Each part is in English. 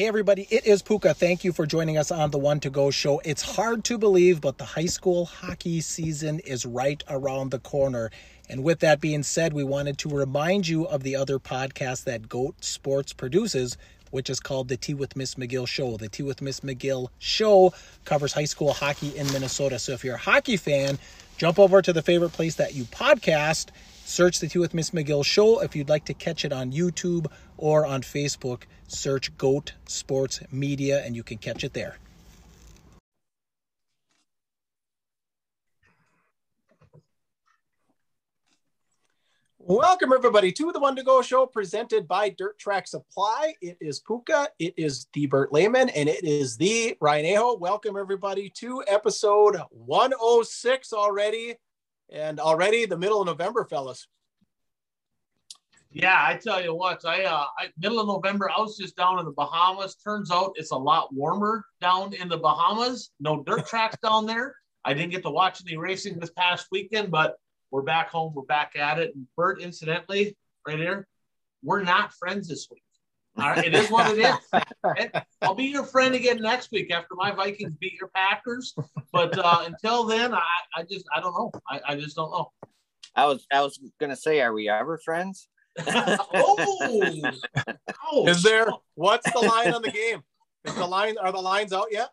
Hey, everybody, it is Puka. Thank you for joining us on the One to Go show. It's hard to believe, but the high school hockey season is right around the corner. And with that being said, we wanted to remind you of the other podcast that GOAT Sports produces, which is called the Tea with Miss McGill Show. The Tea with Miss McGill Show covers high school hockey in Minnesota. So if you're a hockey fan, jump over to the favorite place that you podcast, search the Tea with Miss McGill Show. If you'd like to catch it on YouTube or on Facebook, search GOAT Sports Media and you can catch it there. Welcome, everybody, to the One to Go show presented by Dirt Track Supply. It is Puka, it is the Bert Lehman, and it is the Ryan Aho. Welcome, everybody, to episode 106 already, and already the middle of November, fellas. Yeah, I tell you what, I, uh, I middle of November, I was just down in the Bahamas. Turns out it's a lot warmer down in the Bahamas. No dirt tracks down there. I didn't get to watch any racing this past weekend, but we're back home. We're back at it. And Bert, incidentally, right here, we're not friends this week. All right, it is what it is. I'll be your friend again next week after my Vikings beat your Packers. But uh, until then, I, I just I don't know. I, I just don't know. I was I was gonna say, are we ever friends? oh, is there? What's the line on the game? Is the line? Are the lines out yet?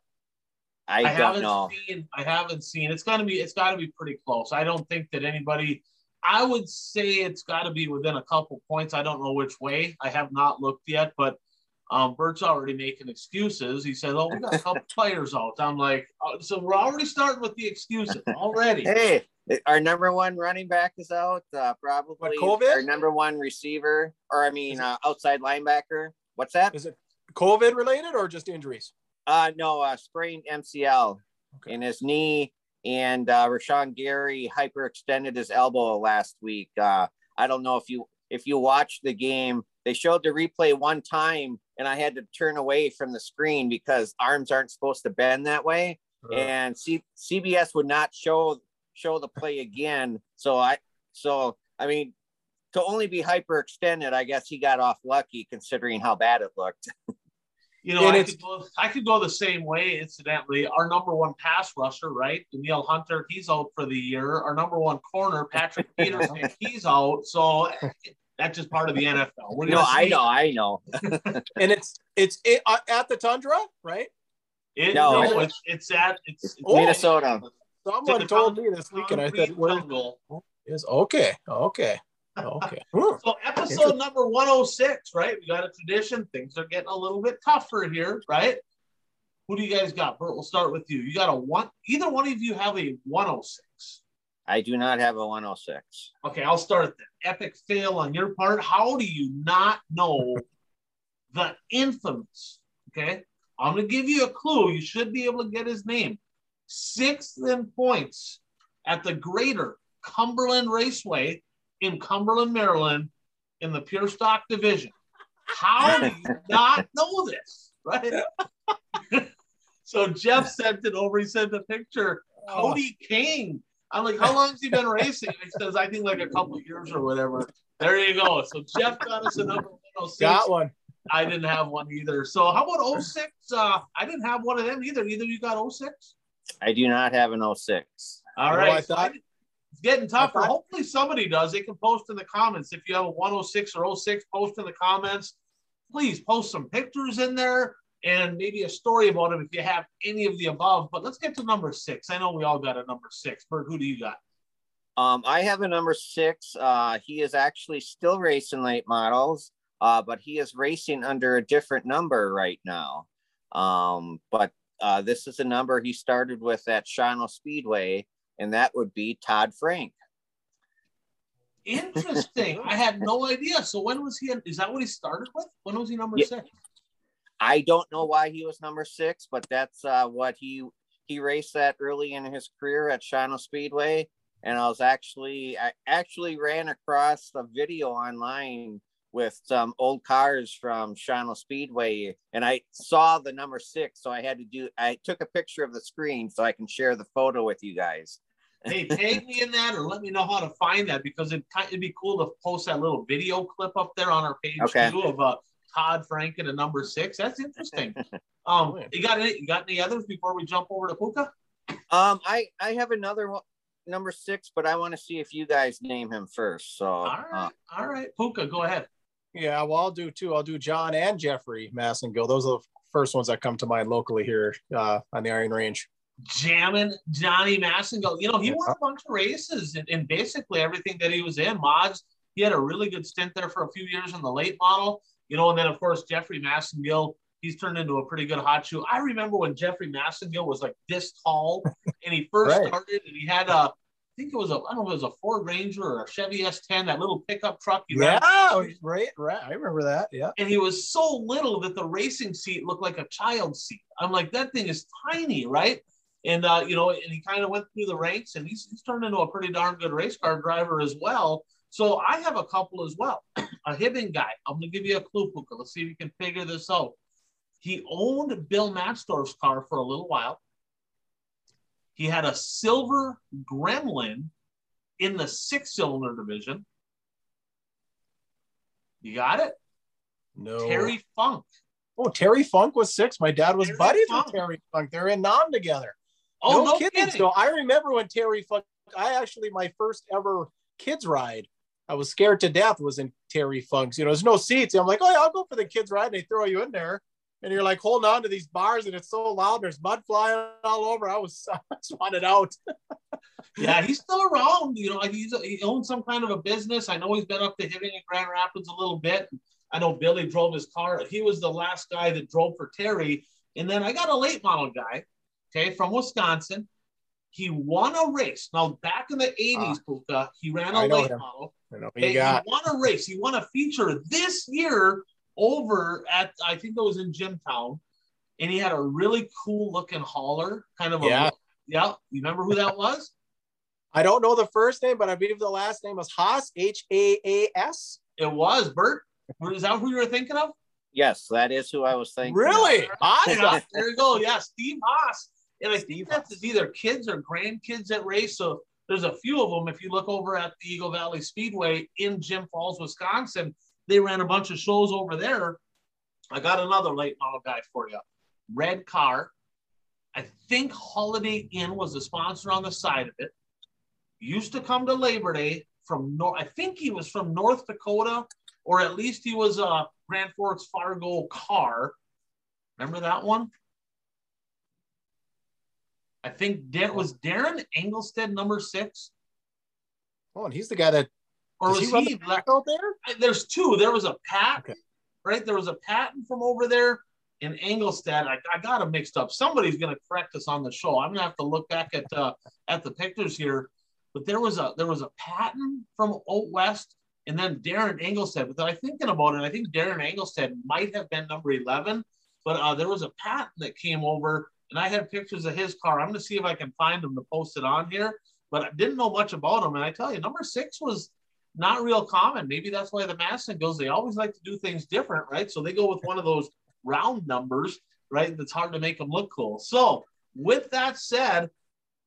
I, I don't haven't know. seen. I haven't seen. It's gonna be. It's got to be pretty close. I don't think that anybody. I would say it's got to be within a couple points. I don't know which way. I have not looked yet, but um, Bert's already making excuses. He said, "Oh, we got a couple players out." I'm like, oh, so we're already starting with the excuses already. Hey, our number one running back is out. Uh, probably What, COVID? our number one receiver, or I mean, uh, outside linebacker. What's that? Is it COVID related or just injuries? Uh, no, uh, sprained MCL Okay. in his knee, and uh, Rashan Gary hyperextended his elbow last week. Uh, I don't know if you if you watched the game. They showed the replay one time, and I had to turn away from the screen because arms aren't supposed to bend that way. and C- CBS would not show show the play again. So I so I mean to only be hyperextended, I guess he got off lucky considering how bad it looked. You know, I could, go, I could go the same way, incidentally. Our number one pass rusher, right? Danielle Hunter, he's out for the year. Our number one corner, Patrick Peterson, he's out. So that's just part of the NFL. We're no, I know, I know. And it's it's it, uh, at the Tundra, right? It, No. no, it's it's at it's, it's Oh. Minnesota. Someone told me this weekend. I said, "Where jungle. is okay? Okay, okay." Hmm. So episode number 106, right? We got a tradition. Things are getting a little bit tougher here, right? Who do you guys got? Bert, we'll start with you. You got a one. Either one of you have a 106. I do not have a 106. Okay, I'll start then. Epic fail on your part. How do you not know the infamous? Okay, I'm gonna give you a clue. You should be able to get his name. Sixth in points at the Greater Cumberland Raceway in Cumberland, Maryland, in the pure stock division. How do you not know this? Right. so Jeff sent it over. He sent a picture. Cody King. I'm like, how long has he been racing? And he says, I think like a couple years or whatever. There you go. So Jeff got us a number 106. Got one. I didn't have one either. So how about 06? Uh, I didn't have one of them either. Either you got 06? I do not have an 06. All right. Oh, right. I thought- it's getting tougher. I thought- Hopefully somebody does. They can post in the comments. If you have a 106 or 06, post in the comments. Please post some pictures in there and maybe a story about them if you have any of the above. But let's get to number six. I know we all got a number six. Bert, who do you got? Um, I have a number six. Uh, he is actually still racing late models, uh, but he is racing under a different number right now. Um, but uh, this is a number he started with at Shawano Speedway, and that would be Todd Frank. Interesting. I had no idea. So when was he? Is that what he started with? When was he number Yeah. six? I don't know why he was number six, but that's uh, what he he raced that early in his career at Shawano Speedway. And I was actually I actually ran across a video online with some old cars from Shawano Speedway, and I saw the number six, so I had to do. I took a picture of the screen so I can share the photo with you guys. Hey, tag me in that or let me know how to find that because it, it'd be cool to post that little video clip up there on our page Okay. too of uh, Todd Franken a number six. That's interesting. Um, you got any? You got any others before we jump over to Puka? Um, I I have another one, number six, but I want to see if you guys name him first. So All right, uh, all right, Puka, go ahead. Yeah, well, I'll do two. I'll do John and Jeffrey Massengill. Those are the first ones that come to mind locally here uh, on the Iron Range. Jamming Johnny Massengill. You know, he won a bunch of races and, and basically everything that he was in. Mods, he had a really good stint there for a few years in the late model. You know, and then of course Jeffrey Massengill, he's turned into a pretty good hot shoe. I remember when Jeffrey Massengill was like this tall and he first Right. started and he had a I think it was a I don't know if it was a Ford Ranger or a Chevy S10, that little pickup truck. Ran Yeah, right, right. I remember that. Yeah. and he was so little that the racing seat looked like a child's seat. I'm like, that thing is tiny, right? And uh, you know, and he kind of went through the ranks, and he's, he's turned into a pretty darn good race car driver as well. So I have a couple as well. a Hibbing guy. I'm gonna give you a clue, Puka. Let's see if you can figure this out. He owned Bill Matsdorf's car for a little while. He had a silver Gremlin in the six-cylinder division. You got it, No. Terry Funk. Oh, Terry Funk was six. My dad was Terry buddies Funk. with Terry Funk. They're in Nam together. Oh, no, kidding. So I remember when Terry Funk, I actually, my first ever kids ride, I was scared to death was in Terry Funk's. You know, there's no seats. I'm like, oh, yeah, I'll go for the kids ride. And they throw you in there. And you're like holding on to these bars and it's so loud. There's mud flying all over. I was, I wanted out. Yeah, he's still around. You know, he's he owns some kind of a business. I know he's been up to Hibbing and Grand Rapids a little bit. I know Billy drove his car. He was the last guy that drove for Terry. And then I got a late model guy, okay, from Wisconsin. He won a race. Now, back in the ah, 80s, Puka, he ran a I know late him. model. You know, Okay, you got He won a race. He won a feature this year over at I think it was in Jimtown, and he had a really cool looking hauler, kind of a Yeah. yeah. You remember who that was? I don't know the first name, but I believe the last name was Haas, H A A S. It was Bert. Is that who you were thinking of? yes, that is who I was thinking. Really? Haas? There you go. Yeah, Steve Haas. And I think that's either kids or grandkids that race. So there's a few of them. If you look over at the Eagle Valley Speedway in Jim Falls, Wisconsin, they ran a bunch of shows over there. I got another late model guy for you. Red car. I think Holiday Inn was the sponsor on the side of it. Used to come to Labor Day from North. I think he was from North Dakota, or at least he was a Grand Forks Fargo car. Remember that one? I think Dar- was Darren Engelstead number six, Oh, and he's the guy that or was he he? the out there? There's two. There was a Pat, Okay. right? There was a Patton from over there in Engelstead. I, I got them mixed up. Somebody's going to correct us on the show. I'm going to have to look back at uh, at the pictures here. But there was a there was a Patton from Oat West, and then Darren Engelstead. But I thinking about it, I think Darren Engelstead might have been number 11. But uh, there was a Patton that came over, and I had pictures of his car. I'm going to see if I can find them to post it on here. But I didn't know much about him, and I tell you, number six was not real common. Maybe that's why the Massengills. They always like to do things different, right? So they go with one of those round numbers, right? That's hard to make them look cool. So, with that said,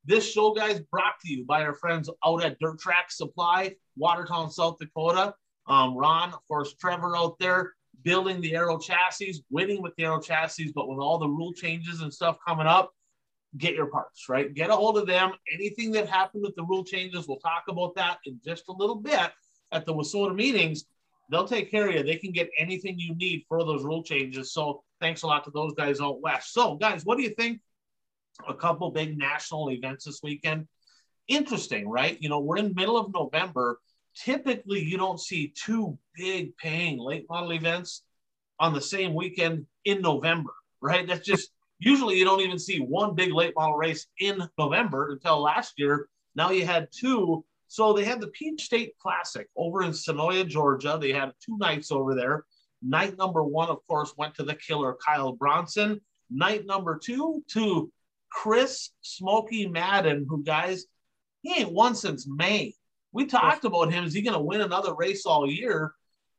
this show, guys, brought to you by our friends out at Dirt Track Supply, Watertown, South Dakota. Um, Ron, of course, Trevor out there building the Aero chassis, winning with the Aero chassis, but with all the rule changes and stuff coming up, get your parts, right? Get a hold of them. Anything that happened with the rule changes, we'll talk about that in just a little bit at the WISSOTA meetings. They'll take care of you. They can get anything you need for those rule changes. So thanks a lot to those guys out west. So, guys, what do you think? A couple big national events this weekend. Interesting, right? You know, we're in middle of November. Typically, you don't see two big paying late model events on the same weekend in November, right? That's just usually you don't even see one big late model race in November until last year. Now you had two. So they had the Peach State Classic over in Senoia, Georgia. They had two nights over there. Night number one, of course, went to the killer Kyle Bronson. Night number two to Chris Smoky Madden, who guys, he ain't won since May. We talked about him. Is he going to win another race all year?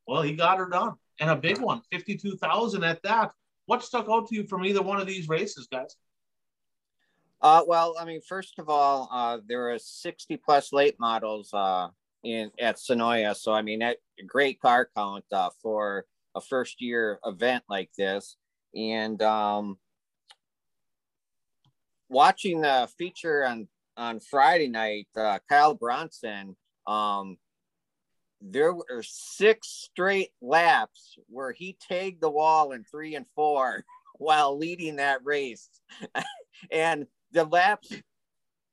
Well, he got her done, and a big one, one, fifty-two thousand at that. What stuck out to you from either one of these races, guys? Uh, well, I mean, first of all, uh, there are 60 plus late models uh, in at Senoia. So, I mean, that great car count uh, for a first year event like this. And um, watching the feature on on Friday night, uh, Kyle Bronson, um, there were six straight laps where he tagged the wall in three and four while leading that race. and the laps,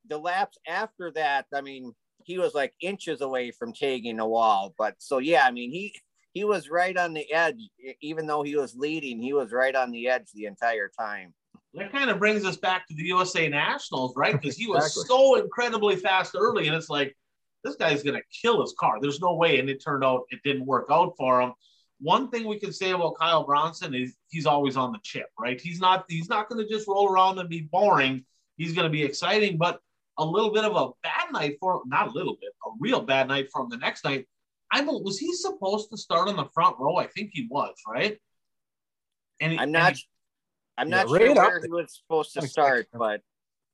the laps after that, I mean, he was like inches away from tagging the wall. But so yeah, I mean, he he was right on the edge, even though he was leading, he was right on the edge the entire time. That kind of brings us back to the USA Nationals, right? Because he was exactly. so incredibly fast early, and it's like this guy's going to kill his car. There's no way, and it turned out it didn't work out for him. One thing we can say about Kyle Bronson is he's always on the chip, right? He's not he's not going to just roll around and be boring. He's going to be exciting, but a little bit of a bad night for him, not a little bit, a real bad night for him the next night. I was he supposed to start on the front row? I think he was, right? And he, I'm not. And he, I'm not yeah, sure where he was supposed to start, but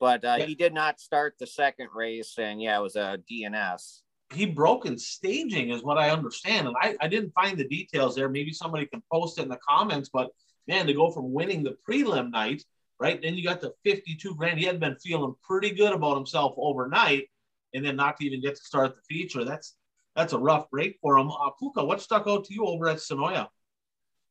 but uh, yeah. he did not start the second race, and yeah, it was a DNS. He broke in staging, is what I understand, and I, I didn't find the details there. Maybe somebody can post it in the comments, but man, to go from winning the prelim night, right? Then you got the 52 grand. He had been feeling pretty good about himself overnight, and then not to even get to start the feature. That's that's a rough break for him. Uh, Puka, what stuck out to you over at Senoia?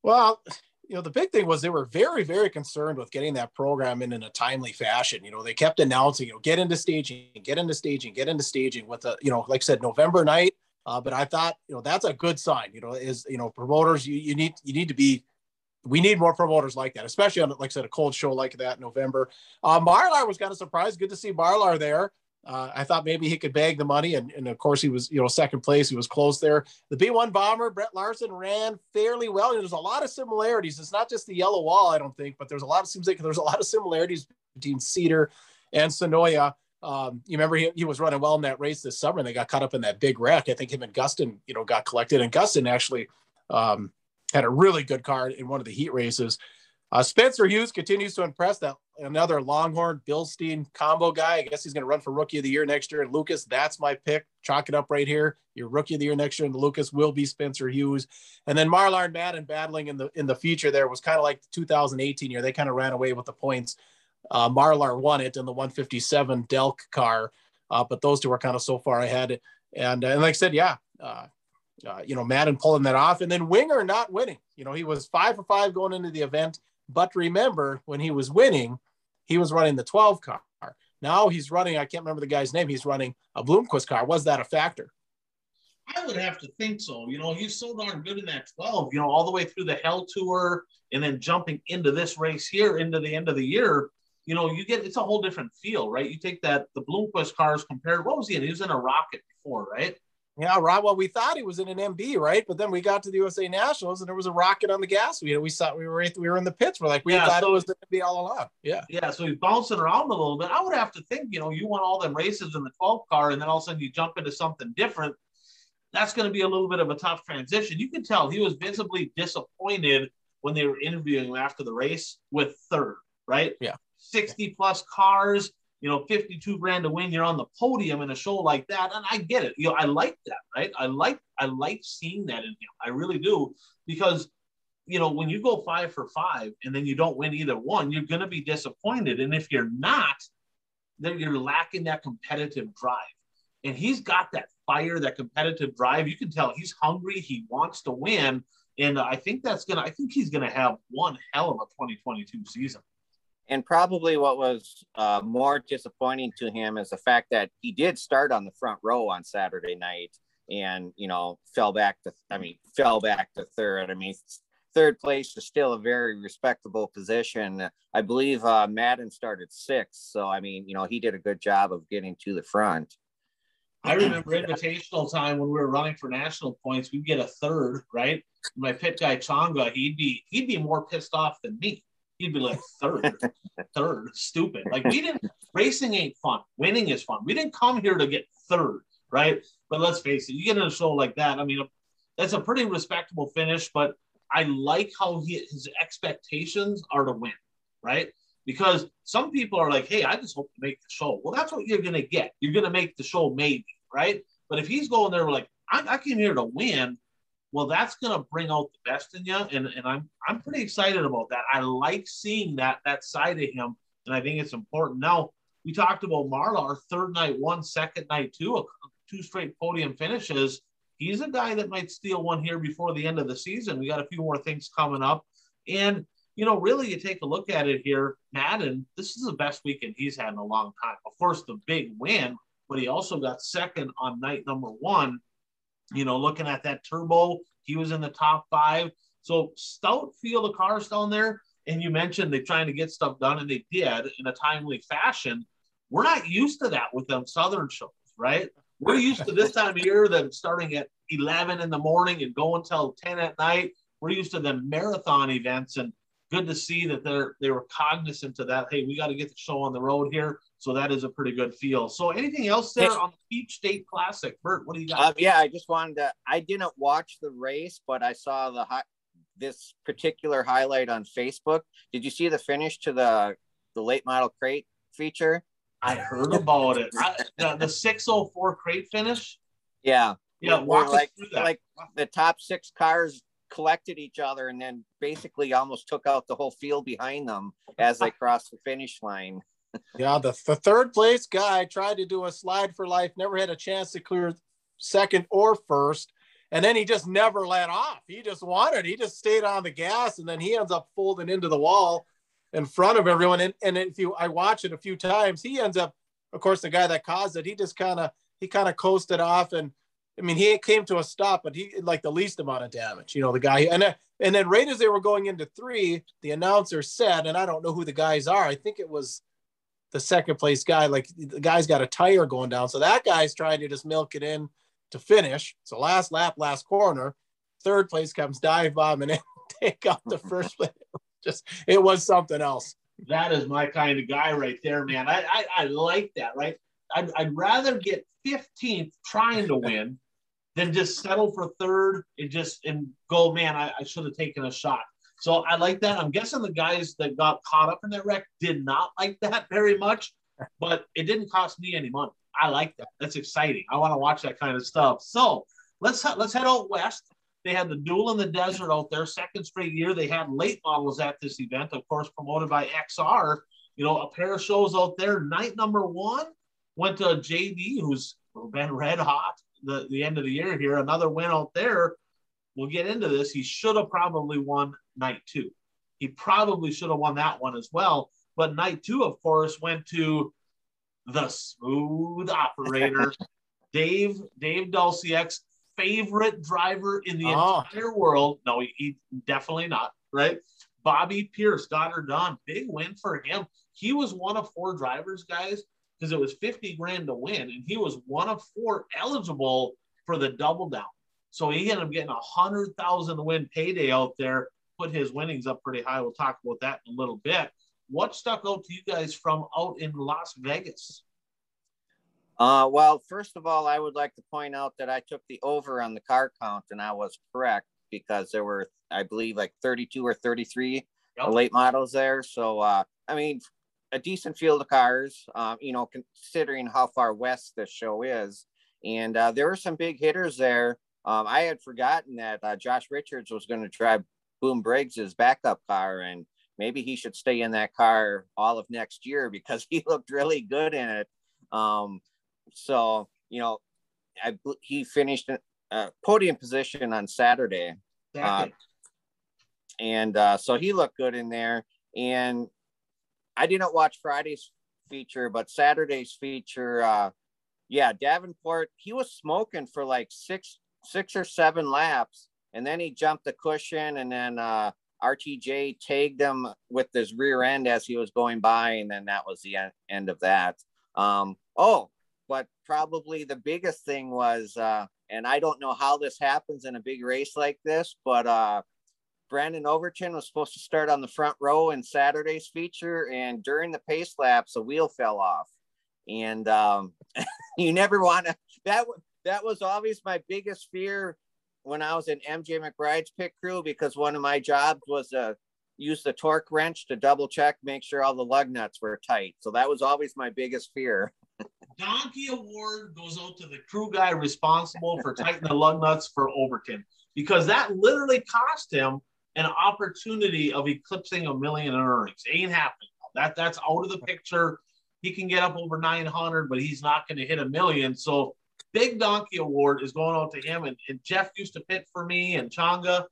Well, you know, the big thing was they were very, very concerned with getting that program in in a timely fashion. You know, they kept announcing, you know, get into staging, get into staging, get into staging with the, you know, like I said, November night. Uh, but I thought, you know, that's a good sign. You know, is you know, promoters, you, you need you need to be. We need more promoters like that, especially on, like I said, a cold show like that in November. Uh, Marlar was kind of surprised. Good to see Marlar there. Uh, I thought maybe he could bag the money, and, and of course he was, you know, second place. He was close there. The B1 bomber, Brent Larson, ran fairly well. There's a lot of similarities. It's not just the yellow wall, I don't think, but there's a lot of seems like there's a lot of similarities between Cedar and Senoia. Um, you remember he, he was running well in that race this summer, and they got caught up in that big wreck. I think him and Gustin, you know, got collected, and Gustin actually um, had a really good card in one of the heat races. Uh, Spencer Hughes continues to impress. That another Longhorn Bilstein combo guy. I guess he's going to run for Rookie of the Year next year. And Lucas, that's my pick. Chalk it up right here. Your Rookie of the Year next year, and Lucas will be Spencer Hughes. And then Marlar and Madden battling in the in the feature there was kind of like the 2018 year. They kind of ran away with the points. Uh, Marlar won it in the 157 Delk car, uh, but those two are kind of so far ahead. And, and like I said, yeah, uh, uh, you know, Madden pulling that off, and then Winger not winning. You know, he was five for five going into the event. But remember, when he was winning, he was running the 12 car. Now he's running, I can't remember the guy's name, he's running a Bloomquist car. Was that a factor? I would have to think so. You know, he's so darn good in that 12, you know, all the way through the Hell Tour and then jumping into this race here into the end of the year. You know, you get it's a whole different feel, right? You take that the Bloomquist cars compared. What was he in? He was in a rocket before, right? Yeah, Rob. Well, we thought he was in an MB, right? But then we got to the USA Nationals, and there was a rocket on the gas. We we saw we were we were in the pits. We're like, we yeah, thought so, it was going to be all along. Yeah, yeah. So he's bouncing around a little bit. I would have to think, you know, you won all them races in the 12 car, and then all of a sudden you jump into something different. That's going to be a little bit of a tough transition. You can tell he was visibly disappointed when they were interviewing him after the race with third, right? Yeah, 60 plus cars you know, 52 grand to win, you're on the podium in a show like that. And I get it. You know, I like that, right? I like I like seeing that in him. I really do. Because, you know, when you go five for five and then you don't win either one, you're gonna be disappointed. And if you're not, then you're lacking that competitive drive. And he's got that fire, that competitive drive. You can tell he's hungry, he wants to win. And I think that's gonna, I think he's gonna have one hell of a 2022 season. And probably what was uh, more disappointing to him is the fact that he did start on the front row on Saturday night and, you know, fell back to, I mean, fell back to third. I mean, third place is still a very respectable position. I believe uh, Madden started sixth. So, I mean, you know, he did a good job of getting to the front. I remember invitational time when we were running for national points, we'd get a third, right? My pit guy Changa, he'd be he'd be more pissed off than me he'd be like third, third, stupid. Like we didn't racing ain't fun. Winning is fun. We didn't come here to get third, right? But let's face it, you get in a show like that. I mean, that's a pretty respectable finish, but I like how he, his expectations are to win, right? Because some people are like, hey, I just hope to make the show. Well, that's what you're going to get. You're going to make the show maybe, right? But if he's going there like, I, I came here to win, Well, that's going to bring out the best in you, and, and I'm I'm pretty excited about that. I like seeing that that side of him, and I think it's important. Now we talked about Marla, our third night one, second night two, two straight podium finishes. He's a guy that might steal one here before the end of the season. We got a few more things coming up, and you know, really, you take a look at it here, Madden. This is the best weekend he's had in a long time. Of course, the big win, but he also got second on night number one. You know, looking at that turbo, he was in the top five. So stout field of cars down there. And you mentioned they're trying to get stuff done, and they did in a timely fashion. We're not used to that with them Southern shows, right? We're used to this time of year, them starting at 11 in the morning and going till 10 at night. We're used to the marathon events, and good to see that they're they were cognizant of that. Hey, we got to get the show on the road here. So that is a pretty good feel. So anything else there on the Peach State Classic, Bert? What do you got? Um, yeah, I just wanted to. I didn't watch the race, but I saw the high, this particular highlight on Facebook. Did you see the finish to the the late model crate feature? I heard about it. I, the, the 604 crate finish. Yeah. Yeah. Walk like, like the top six cars collected each other and then basically almost took out the whole field behind them as they crossed the finish line. yeah, the, the third place guy tried to do a slide for life, never had a chance to clear second or first. And then he just never let off. He just wanted, he just stayed on the gas and then he ends up folding into the wall in front of everyone. And, and if you, I watch it a few times, he ends up, of course, the guy that caused it, he just kind of, he kind of coasted off and I mean, he came to a stop, but he like the least amount of damage. You know, the guy, and uh, and then right as they were going into three, the announcer said, and I don't know who the guys are. I think it was the second place guy. Like the guy's got a tire going down, so that guy's trying to just milk it in to finish. So last lap, last corner, third place comes dive bombing and take out the first place. Just it was something else. That is my kind of guy right there, man. I I, I like that. Right. I'd, I'd rather get 15th trying to win than just settle for third and just and go, man, I, I should have taken a shot. So I like that. I'm guessing the guys that got caught up in that wreck did not like that very much, but it didn't cost me any money. I like that. That's exciting. I want to watch that kind of stuff. So let's let's head out west. They had the duel in the desert out there, second straight year. They had late models at this event, of course, promoted by XR. You know, a pair of shows out there. Night number one went to JD, who's been red hot the, the end of the year here. Another win out there. We'll get into this. He should have probably won night two. He probably should have won that one as well. But night two, of course, went to the smooth operator, Dave Dave Dulciek's favorite driver in the oh. entire world. No, he, he definitely not. Right, Bobby Pierce got her done. Big win for him. He was one of four drivers, guys, because it was 50 grand to win, and he was one of four eligible for the double down. So he ended up getting a hundred thousand to win payday out there, put his winnings up pretty high. We'll talk about that in a little bit. What stuck out to you guys from out in Las Vegas? Uh, well, first of all, I would like to point out that I took the over on the car count, and I was correct because there were, I believe, like 32 or 33 yep. late models there. So, uh, I mean, a decent field of cars, um, you know, considering how far west this show is. And uh, there were some big hitters there. Um, I had forgotten that uh, Josh Richards was going to drive Boom Briggs's backup car, and maybe he should stay in that car all of next year because he looked really good in it. Um, so, you know, I, he finished a uh, podium position on Saturday. Uh, and uh, so he looked good in there. And I didn't watch Friday's feature, but Saturday's feature, uh, yeah, Davenport, he was smoking for like six, six or seven laps, and then he jumped the cushion, and then uh, RTJ tagged him with his rear end as he was going by, and then that was the end of that. Um, oh, but probably the biggest thing was, uh, and I don't know how this happens in a big race like this, but uh, Brandon Overton was supposed to start on the front row in Saturday's feature, and during the pace laps, a wheel fell off. And um, you never want to. That that was always my biggest fear when I was in MJ McBride's pit crew because one of my jobs was to use the torque wrench to double check, make sure all the lug nuts were tight. So that was always my biggest fear. Donkey Award goes out to the crew guy responsible for tightening the lug nuts for Overton. because that literally cost him an opportunity of eclipsing a million in earnings. Ain't happening. That that's out of the picture. He can get up over 900, but he's not going to hit a million. So big donkey award is going out to him. And, and Jeff used to pit for me and Changa.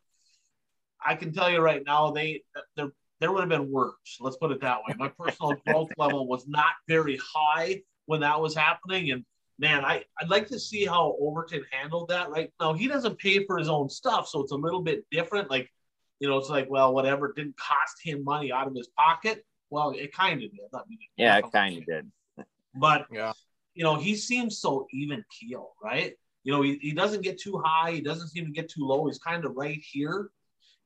I can tell you right now, they there there would have been worse. Let's put it that way. My personal growth level was not very high when that was happening, and man, I, I'd like to see how Overton handled that. Right now, he doesn't pay for his own stuff, so it's a little bit different. Like, you know, it's like, well, whatever, it didn't cost him money out of his pocket. Well, it kind of did. I mean, yeah, it kind of did. But yeah, you know, he seems so even keel, right? You know, he, he doesn't get too high, he doesn't seem to get too low. He's kind of right here.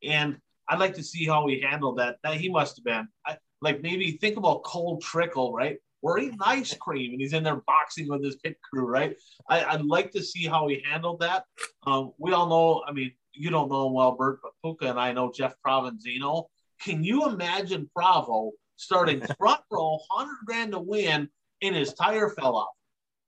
And I'd like to see how he handled that. That he must have been I, like maybe think about Cole Trickle, right? We're eating ice cream and he's in there boxing with his pit crew, right? I, would like to see how he handled that. Um, we all know, I mean, you don't know him well, Bert, but Puka and I know Jeff Provenzino. Can you imagine Bravo starting front row, 100 grand to win, and his tire fell off?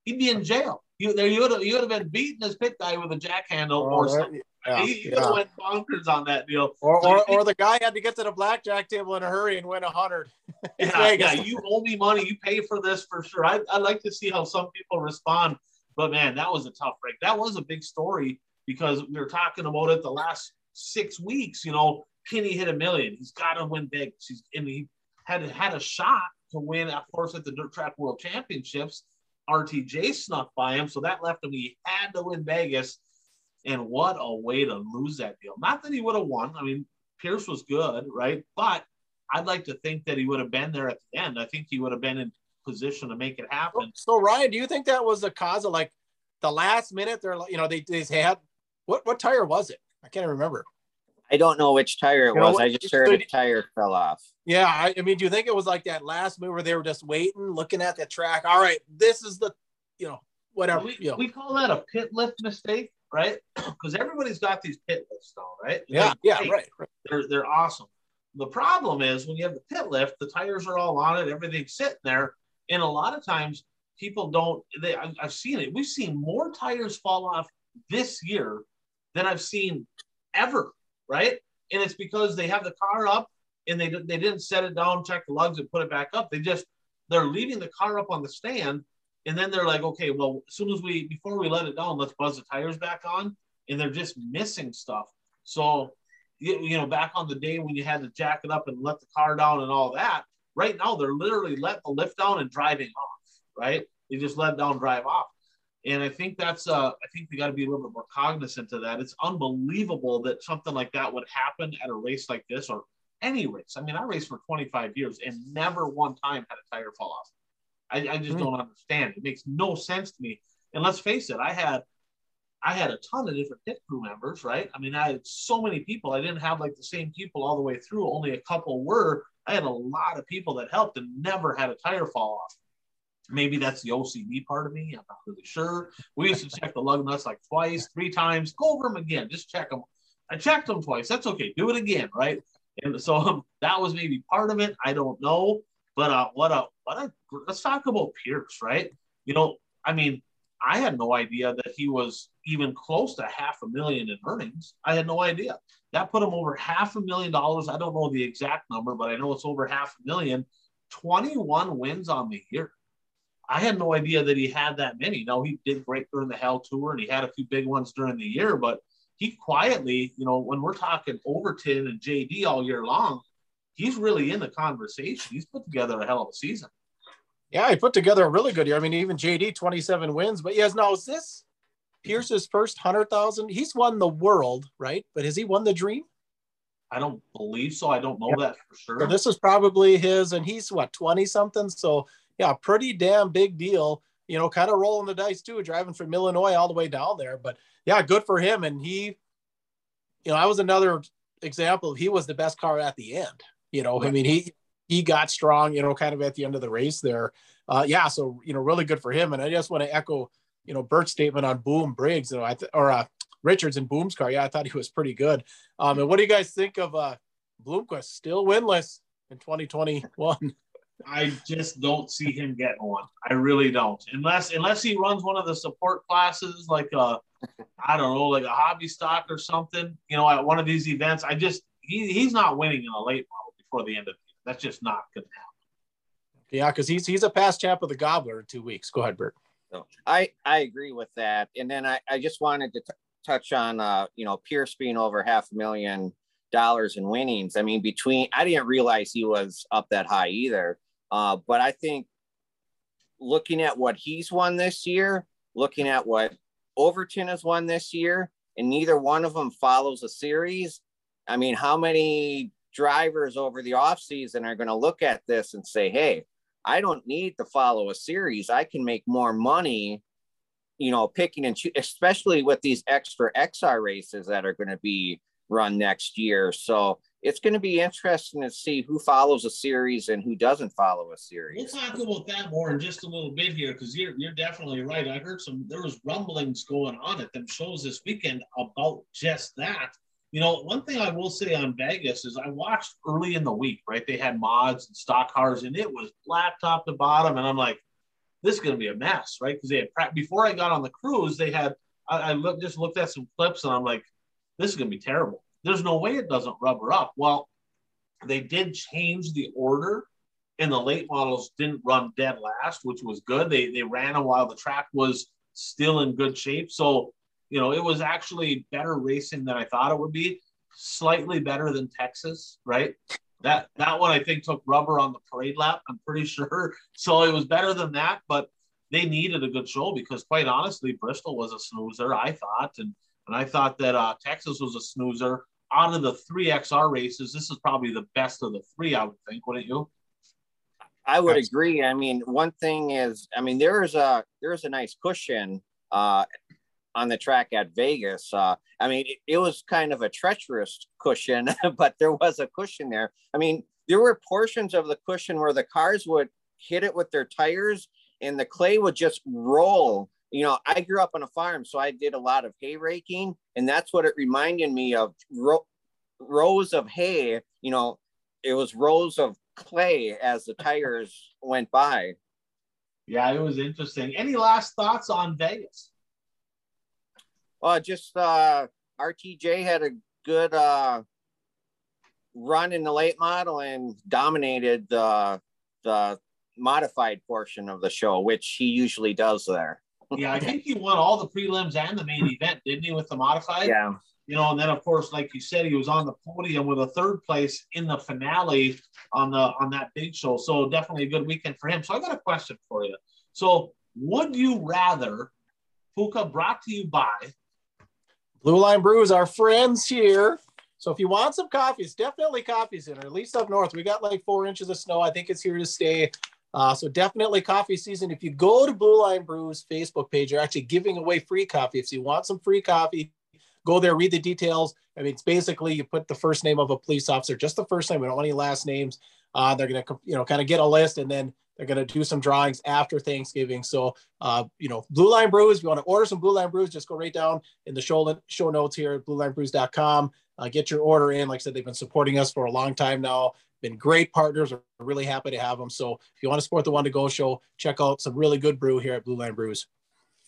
He'd be in jail. You, there, you would have you would have been beating his pit guy with a jack handle oh, or something. Yeah, he, he yeah. went bonkers on that deal. Or, so or, think, or, the guy had to get to the blackjack table in a hurry and win a hundred. yeah, yeah, you owe me money. You pay for this for sure. I, I'd like to see how some people respond. But man, that was a tough break. That was a big story because we were talking about it the last six weeks. You know, Kenny hit a million. He's got to win big. He's and he had had a shot to win, of course, at the Dirt Track World Championships. RTJ snuck by him, so that left him. He had to win Vegas and what a way to lose that deal. Not that he would have won. I mean, Pierce was good, right? But I'd like to think that he would have been there at the end. I think he would have been in position to make it happen. So, Ryan, do you think that was the cause of like the last minute? They're you know they they had what what tire was it? I can't remember. I don't know which tire it you was. Know, I just heard a tire fell off. Yeah, I, I, mean, do you think it was like that last move where they were just waiting, looking at the track? All right, this is the, you know, whatever. We, you know. we call that a pit lift mistake right? Because everybody's got these pit lifts now, right? Yeah, like, yeah, hey, right, right. They're they're awesome. The problem is when you have the pit lift, the tires are all on it, everything's sitting there, and a lot of times people don't. They I, I've seen it. We've seen more tires fall off this year than I've seen ever, right? And it's because they have the car up and they they didn't set it down, check the lugs, and put it back up. They just they're leaving the car up on the stand and then they're like, okay, well, as soon as we before we let it down, let's buzz the tires back on. And they're just missing stuff. So you, you know, back on the day when you had to jack it up and let the car down and all that, right now they're literally letting the lift down and driving off, right? They just let down, drive off. And I think that's uh I think we got to be a little bit more cognizant of that. It's unbelievable that something like that would happen at a race like this or any race. I mean, I raced for 25 years and never one time had a tire fall off. I, I just mm-hmm. don't understand. It makes no sense to me. And let's face it, I had I had a ton of different pit crew members, right? I mean, I had so many people. I didn't have like the same people all the way through. Only a couple were. I had a lot of people that helped and never had a tire fall off. Maybe that's the OCD part of me. I'm not really sure. We used to check the lug nuts like twice, three times. Go over them again. Just check them. I checked them twice. That's okay. Do it again, right? And so um, that was maybe part of it. I don't know. But uh, what a what a let's talk about Pierce, right? You know, I mean, I had no idea that he was even close to half a million in earnings. I had no idea. That put him over half a million dollars. I don't know the exact number, but I know it's over half a million. 21 wins on the year. I had no idea that he had that many. No, he did great during the Hell Tour and he had a few big ones during the year, but he quietly, you know, when we're talking Overton and JD all year long, he's really in the conversation. He's put together a hell of a season. Yeah, he put together a really good year. I mean, even JD 27 wins, but yes, now is this Pierce's first hundred thousand? He's won the world, right? But has he won the dream? I don't believe so. I don't know that for sure. So this is probably his, and he's what 20 something. So yeah, pretty damn big deal. You know, kind of rolling the dice too, driving from Illinois all the way down there. But yeah, good for him. And he, you know, I was another example. He was the best car at the end. You know, right. I mean, he he got strong, you know, kind of at the end of the race there. Uh, yeah, so you know, really good for him. And I just want to echo, you know, Bert's statement on Boom Briggs, you know, I th- or uh, Richards and Boom's car. Yeah, I thought he was pretty good. Um, and what do you guys think of uh, Bloomquist still winless in 2021? I just don't see him getting one. I really don't. Unless unless he runs one of the support classes like a I don't know, like a hobby stock or something, you know, at one of these events. I just he, he's not winning in a late model before the end of the year. That's just not gonna happen. Yeah, because he's he's a past champ of the gobbler in two weeks. Go ahead, Bert. So I I agree with that. And then I, I just wanted to t- touch on uh, you know, Pierce being over half a million dollars in winnings. I mean, between I didn't realize he was up that high either. Uh, but I think looking at what he's won this year, looking at what Overton has won this year, and neither one of them follows a series. I mean, how many drivers over the offseason are going to look at this and say, hey, I don't need to follow a series. I can make more money, you know, picking and choosing, especially with these extra XR races that are going to be run next year. So it's going to be interesting to see who follows a series and who doesn't follow a series. We'll talk about that more in just a little bit here because you're you're definitely right. I heard some there was rumblings going on at them shows this weekend about just that. You know, one thing I will say on Vegas is I watched early in the week, right? They had mods and stock cars, and it was black top to bottom, and I'm like, this is going to be a mess, right? Because they had before I got on the cruise, they had I, I look, just looked at some clips, and I'm like, this is going to be terrible there's no way it doesn't rubber up. Well, they did change the order, and the late models didn't run dead last, which was good. They they ran them while the track was still in good shape. So, you know, it was actually better racing than I thought it would be. Slightly better than Texas, right? That that one I think took rubber on the parade lap. I'm pretty sure. So it was better than that, but they needed a good show because, quite honestly, Bristol was a snoozer. I thought, and and I thought that uh, Texas was a snoozer. Out of the three XR races, this is probably the best of the three, I would think, wouldn't you? I would agree. I mean, one thing is, I mean, there is a there's a nice cushion uh, on the track at Vegas. Uh, I mean, it, it was kind of a treacherous cushion, but there was a cushion there. I mean, there were portions of the cushion where the cars would hit it with their tires and the clay would just roll you know, I grew up on a farm, so I did a lot of hay raking, and that's what it reminded me of ro- rows of hay. You know, it was rows of clay as the tires went by. Yeah, it was interesting. Any last thoughts on Vegas? Well, just uh, RTJ had a good uh, run in the late model and dominated the the modified portion of the show, which he usually does there yeah, I think he won all the prelims and the main event, didn't he, with the modified? Yeah. You know, and then of course, like you said, he was on the podium with a third place in the finale on the on that big show. So definitely a good weekend for him. So I got a question for you. So would you rather Puka brought to you by Blue Line Brews, our friends here. So if you want some coffee, it's definitely coffee center, at least up north. We got like four inches of snow. I think it's here to stay. Uh, so definitely coffee season. If you go to Blue Line Brews Facebook page, you're actually giving away free coffee. If you want some free coffee, go there, read the details. I mean, it's basically you put the first name of a police officer, just the first name. We don't want any last names. Uh, they're gonna, you know, kind of get a list, and then they're gonna do some drawings after Thanksgiving. So, uh, you know, Blue Line Brews. If you want to order some Blue Line Brews, just go right down in the show show notes here at BlueLineBrews.com. Uh, get your order in. Like I said, they've been supporting us for a long time now been great partners. We're really happy to have them. So if you want to support the One to Go show, check out some really good brew here at Blue Line Brews.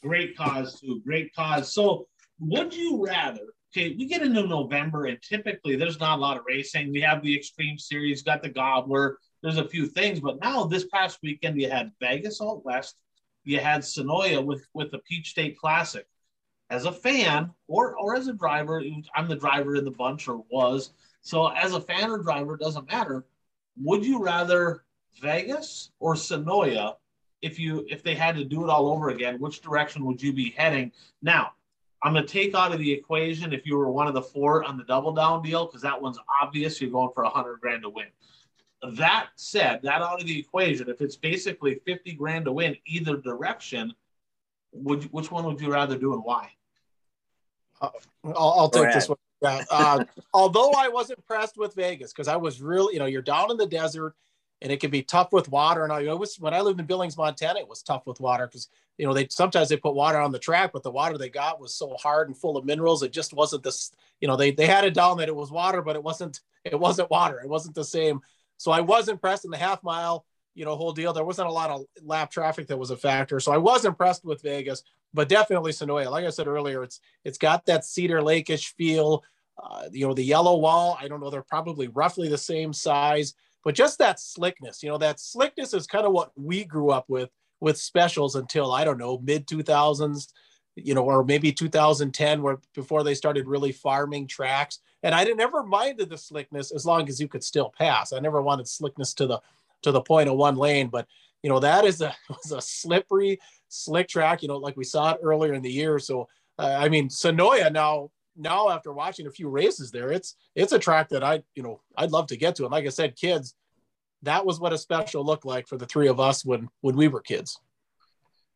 Great cause too. Great cause. So would you rather? Okay, we get into November and typically there's not a lot of racing. We have the Extreme Series, got the Gobbler. There's a few things, but now this past weekend you had Vegas Out West, you had Senoia with with the Peach State Classic. As a fan or or as a driver, I'm the driver in the bunch or was so as a fan or driver, it doesn't matter. Would you rather Vegas or Senoia if you if they had to do it all over again? Which direction would you be heading? Now, I'm going to take out of the equation if you were one of the four on the double down deal because that one's obvious. You're going for a hundred grand to win. That said, that out of the equation, if it's basically 50 grand to win either direction, would which one would you rather do and why? Uh, I'll, I'll take this one. Yeah. Uh, although I was impressed with Vegas because I was really, you know, you're down in the desert and it can be tough with water. And I it was when I lived in Billings, Montana, it was tough with water because you know they sometimes they put water on the track, but the water they got was so hard and full of minerals. It just wasn't this. You know, they they had it down that it was water, but it wasn't. It wasn't water. It wasn't the same. So I was impressed in the half mile. You know, whole deal. There wasn't a lot of lap traffic that was a factor. So I was impressed with Vegas, but definitely Senoia. Like I said earlier, it's it's got that Cedar Lake-ish feel. Uh, you know, the yellow wall, I don't know, they're probably roughly the same size, but just that slickness, you know, that slickness is kind of what we grew up with with specials until I don't know, mid 2000s, you know, or maybe 2010, where before they started really farming tracks. And I never minded the slickness as long as you could still pass. I never wanted slickness to the to the point of one lane, but you know that is a was a slippery, slick track. You know, like we saw it earlier in the year. So uh, I mean, Senoia now now after watching a few races there, it's it's a track that I you know I'd love to get to. And like I said, kids, that was what a special looked like for the three of us when when we were kids.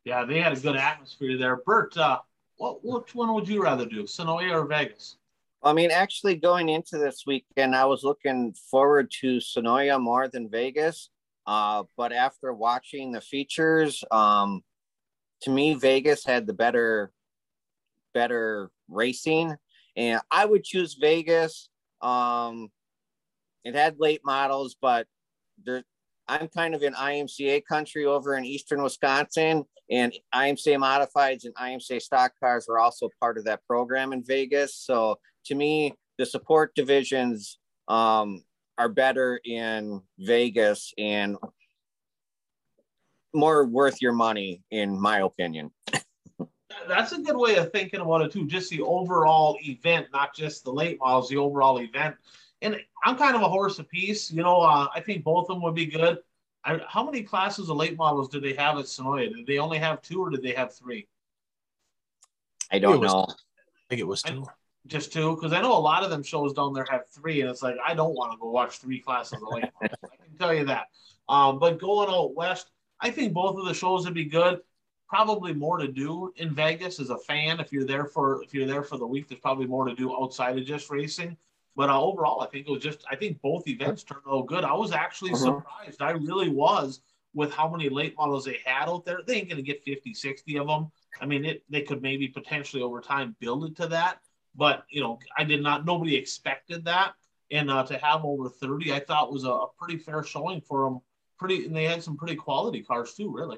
Yeah, they had a good atmosphere there. Bert, uh, what which one would you rather do, Senoia or Vegas? I mean, actually, going into this weekend, I was looking forward to Senoia more than Vegas. Uh, but after watching the features, um, to me, Vegas had the better, better racing, and I would choose Vegas. Um, it had late models, but there, I'm kind of in IMCA country over in eastern Wisconsin, and IMCA modifieds and IMCA stock cars are also part of that program in Vegas. So to me, the support divisions um, are better in Vegas and more worth your money, in my opinion. That's a good way of thinking about it too. Just the overall event, not just the late models, the overall event. And I'm kind of a horse apiece. You know, uh, I think both of them would be good. I, how many classes of late models do they have at Senoia? Did they only have two or did they have three? I don't was, know. I think it was two. I, just two, because I know a lot of them shows down there have three, and it's like I don't want to go watch three classes of late models. I can tell you that. Um, but going out west, I think both of the shows would be good. Probably more to do in Vegas as a fan. If you're there for if you're there for the week, there's probably more to do outside of just racing. But uh, overall, I think it was just I think both events turned out good. I was actually uh-huh. surprised. I really was with how many late models they had out there. They ain't going to get 50, 60 of them. I mean, it, they could maybe potentially over time build it to that. But, you know, I did not, nobody expected that. And uh, to have over 30, I thought was a, a pretty fair showing for them. Pretty, and they had some pretty quality cars too, really.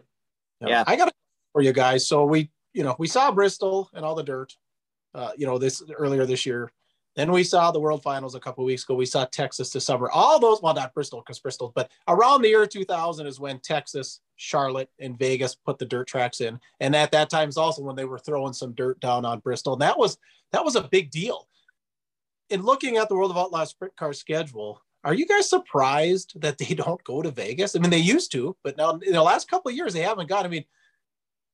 Yeah. I got for you guys. So we, you know, we saw Bristol and all the dirt, uh, you know, this earlier this year. Then we saw the World Finals a couple weeks ago. We saw Texas this summer. All those, well, not Bristol because Bristol, but around the year 2000 is when Texas, Charlotte, and Vegas put the dirt tracks in. And at that time is also when they were throwing some dirt down on Bristol. And that was that was a big deal. In looking at the World of Outlaws sprint car schedule, are you guys surprised that they don't go to Vegas? I mean, they used to, but now in the last couple of years they haven't gone. I mean,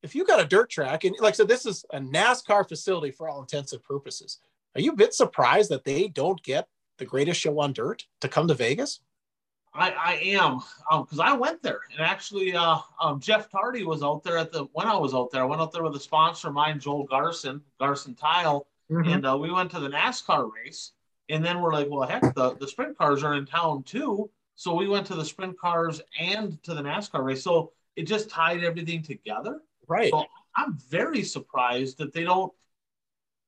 if you got a dirt track, and like I said, this is a NASCAR facility for all intents and purposes are you a bit surprised that they don't get the greatest show on dirt to come to Vegas? I, I am because um, I went there and actually uh, um, Jeff Tardy was out there at the when I was out there. I went out there with a sponsor of mine, Joel Garson, Garson Tile, mm-hmm. and uh, we went to the NASCAR race. And then we're like, well, heck, the, the sprint cars are in town too. So we went to the sprint cars and to the NASCAR race. So it just tied everything together. Right. So I'm very surprised that they don't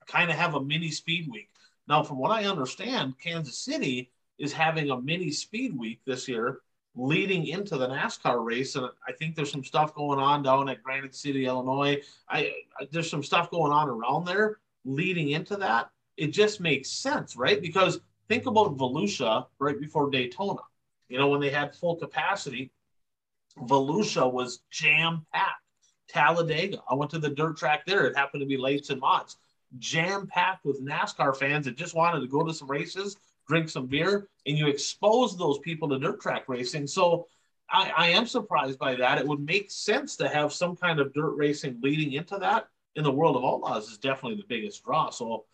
kind of have a mini speed week. Now, from what I understand, Kansas City is having a mini speed week this year leading into the NASCAR race. And I think there's some stuff going on down at Granite City, Illinois. I, I there's some stuff going on around there leading into that. It just makes sense, right? Because think about Volusia right before Daytona. You know, when they had full capacity, Volusia was jam packed. Talladega, I went to the dirt track there. It happened to be Lates and Mott's jam packed with NASCAR fans that just wanted to go to some races, drink some beer, and you expose those people to dirt track racing. So I, I, am surprised by that. It would make sense to have some kind of dirt racing leading into that. In the world of outlaws, is definitely the biggest draw. So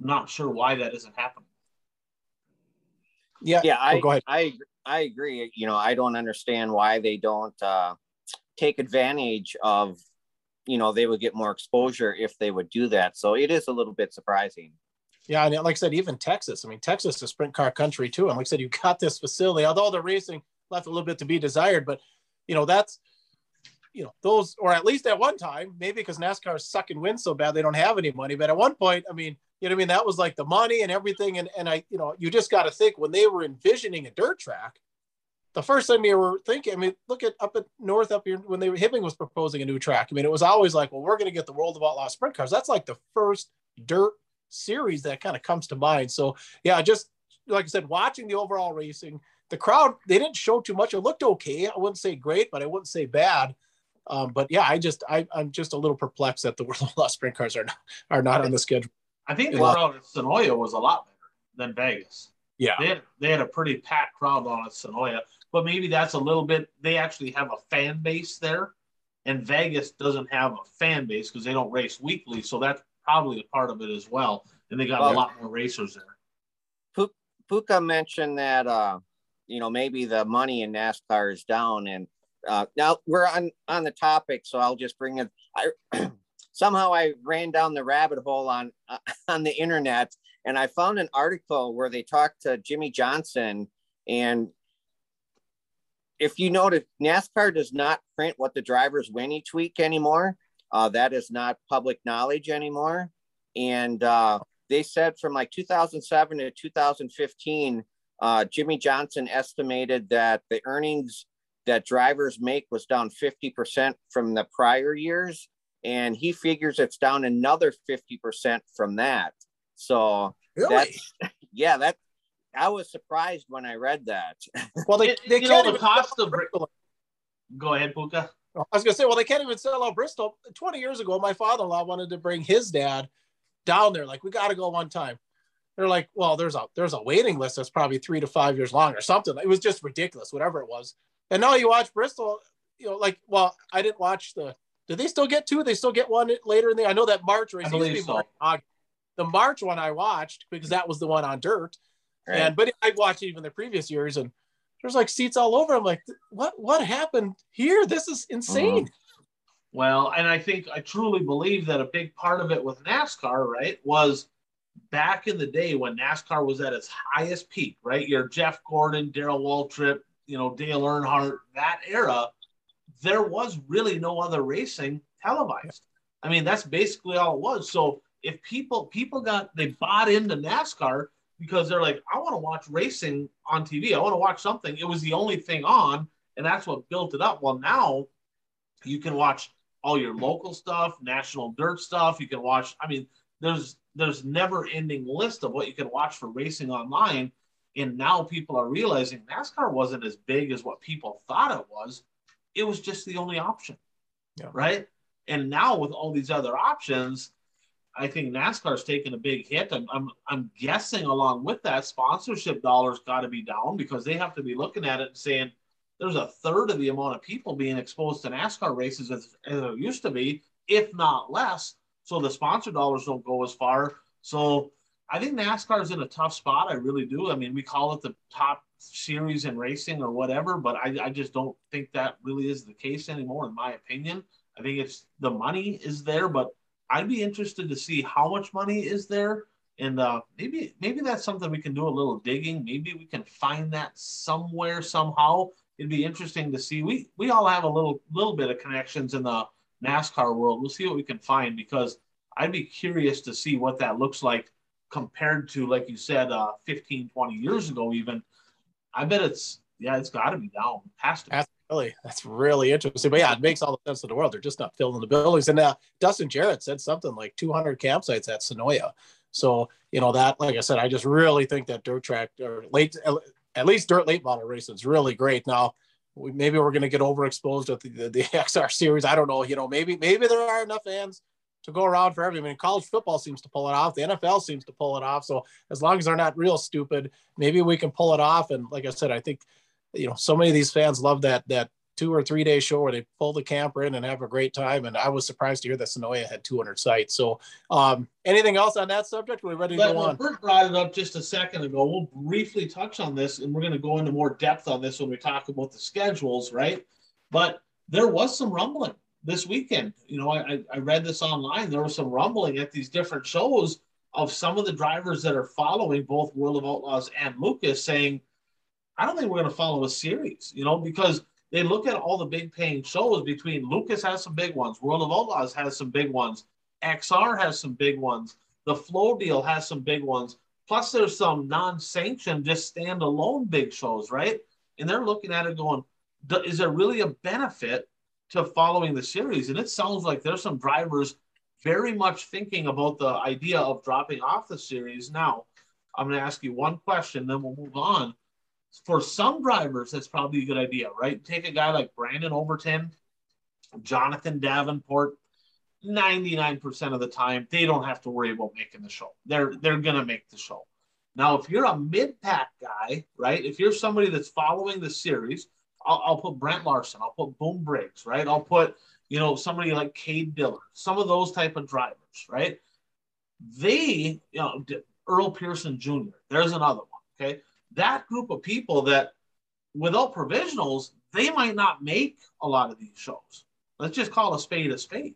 I'm not sure why that isn't happening. Yeah, yeah, I, oh, go ahead. I I agree. You know, I don't understand why they don't uh, take advantage of you know they would get more exposure if they would do that. So it is a little bit surprising. Yeah, and like I said, even Texas. I mean, Texas is sprint car country too. And like I said, you got this facility. Although the racing left a little bit to be desired, but you know that's you know those, or at least at one time, maybe because NASCAR is sucking wind so bad they don't have any money. But at one point, I mean, you know, I mean that was like the money and everything. And and I, you know, you just got to think when they were envisioning a dirt track, the first thing they were thinking, I mean, look at up at north up here when they were Hibbing was proposing a new track. I mean, it was always like, well, we're going to get the World of Outlaw sprint cars. That's like the first dirt series that kind of comes to mind. So yeah, just like I said, watching the overall racing, the crowd they didn't show too much. It looked okay. I wouldn't say great, but I wouldn't say bad. Um, but yeah, I just I, I'm just a little perplexed that the World of Outlaw sprint cars are not are not on the schedule. I think the crowd at Senoia was a lot better than Vegas. Yeah, they had, they had a pretty packed crowd on at Senoia, but maybe that's a little bit. They actually have a fan base there, and Vegas doesn't have a fan base because they don't race weekly. So that's probably a part of it as well. And they got well, a lot more racers there. Puka mentioned that uh, you know maybe the money in NASCAR is down, and uh, now we're on on the topic, so I'll just bring it. I, somehow I ran down the rabbit hole on uh, on the internet, and I found an article where they talked to Jimmie Johnson, and if you notice, NASCAR does not print what the drivers win each week anymore. Uh, that is not public knowledge anymore. And uh, they said from like 2007 to 2015, uh, Jimmie Johnson estimated that the earnings that drivers make was down 50% from the prior years. And he figures it's down another 50% from that. So really? that's, yeah, that I was surprised when I read that. Well, they, they can't know, the cost of Bristol. Go ahead, Puka. I was gonna say, well, they can't even sell out Bristol. Twenty years ago, my father-in-law wanted to bring his dad down there. Like, we got to go one time. They're like, well, there's a there's a waiting list that's probably three to five years long or something. It was just ridiculous, whatever it was. And now you watch Bristol, you know, like, well, I didn't watch the. Did they still get two? They still get one later in the. I know that March race. I believe so. March, the March one I watched because that was the one on dirt. Right. And but I watched even the previous years and there's like seats all over. I'm like, what what happened here? This is insane. Mm-hmm. Well, and I think I truly believe that a big part of it with NASCAR, right, was back in the day when NASCAR was at its highest peak, right? Your Jeff Gordon, Darrell Waltrip, you know, Dale Earnhardt, that era, there was really no other racing televised. I mean, that's basically all it was. So if people people got they bought into NASCAR because they're like, I want to watch racing on TV. I want to watch something. It was the only thing on, and that's what built it up. Well, now you can watch all your local stuff, national dirt stuff. You can watch. I mean, there's there's never ending list of what you can watch for racing online. And now people are realizing NASCAR wasn't as big as what people thought it was. It was just the only option. Yeah. Right. And now with all these other options, I think NASCAR's taken a big hit. I'm, I'm, I'm guessing along with that, sponsorship dollars got to be down because they have to be looking at it and saying there's a third of the amount of people being exposed to NASCAR races as, as it used to be, if not less. So the sponsor dollars don't go as far. So I think NASCAR is in a tough spot. I really do. I mean, we call it the top series in racing or whatever, but I, I just don't think that really is the case anymore, in my opinion. I think it's the money is there, but I'd be interested to see how much money is there, and uh, maybe maybe that's something we can do a little digging. Maybe we can find that somewhere somehow. It'd be interesting to see. We we all have a little little bit of connections in the NASCAR world. We'll see what we can find because I'd be curious to see what that looks like compared to, like you said, uh, 15, 20 years ago, even. I bet it's, yeah, it's got to be down. Has to. Be really that's really interesting. But yeah, it makes all the sense in the world. They're just not filling the buildings. And uh, Dustin Jarrett said something like 200 campsites at Senoia. So you know that, like I said, I just really think that dirt track or late, at least dirt late model racing is really great. Now, we, maybe we're going to get overexposed with the, the, the, XR series. I don't know. You know, maybe maybe there are enough fans to go around for everyone. I mean, college football seems to pull it off. The NFL seems to pull it off. So as long as they're not real stupid, maybe we can pull it off. And like I said, I think you know, so many of these fans love that that two or three day show where they pull the camper in and have a great time. And I was surprised to hear that Senoia had 200 sites. So, um, anything else on that subject? We're ready to Let, go on. Bert brought it up just a second ago. We'll briefly touch on this, and we're going to go into more depth on this when we talk about the schedules, right? But there was some rumbling this weekend. You know, I, I read this online. There was some rumbling at these different shows of some of the drivers that are following both World of Outlaws and Lucas saying, I don't think we're going to follow a series, you know, because they look at all the big paying shows between Lucas has some big ones, World of Outlaws has some big ones, XR has some big ones, the Flo deal has some big ones. Plus, there's some non sanctioned, just standalone big shows, right? and they're looking at it going, is there really a benefit to following the series? And it sounds like there's some drivers very much thinking about the idea of dropping off the series. Now, I'm going to ask you one question, then we'll move on. For some drivers, that's probably a good idea, right? Take a guy like Brandon Overton, Jonathan Davenport. 99% of the time, they don't have to worry about making the show. They're they're gonna make the show. Now, if you're a mid-pack guy, right? If you're somebody that's following the series, I'll, I'll put Brent Larson, I'll put Boom Briggs, right? I'll put you know somebody like Cade Dillard, some of those type of drivers, right? They, you know, Earl Pearson Jr. There's another one. Okay, that group of people that without provisionals, they might not make a lot of these shows. Let's just call a spade a spade.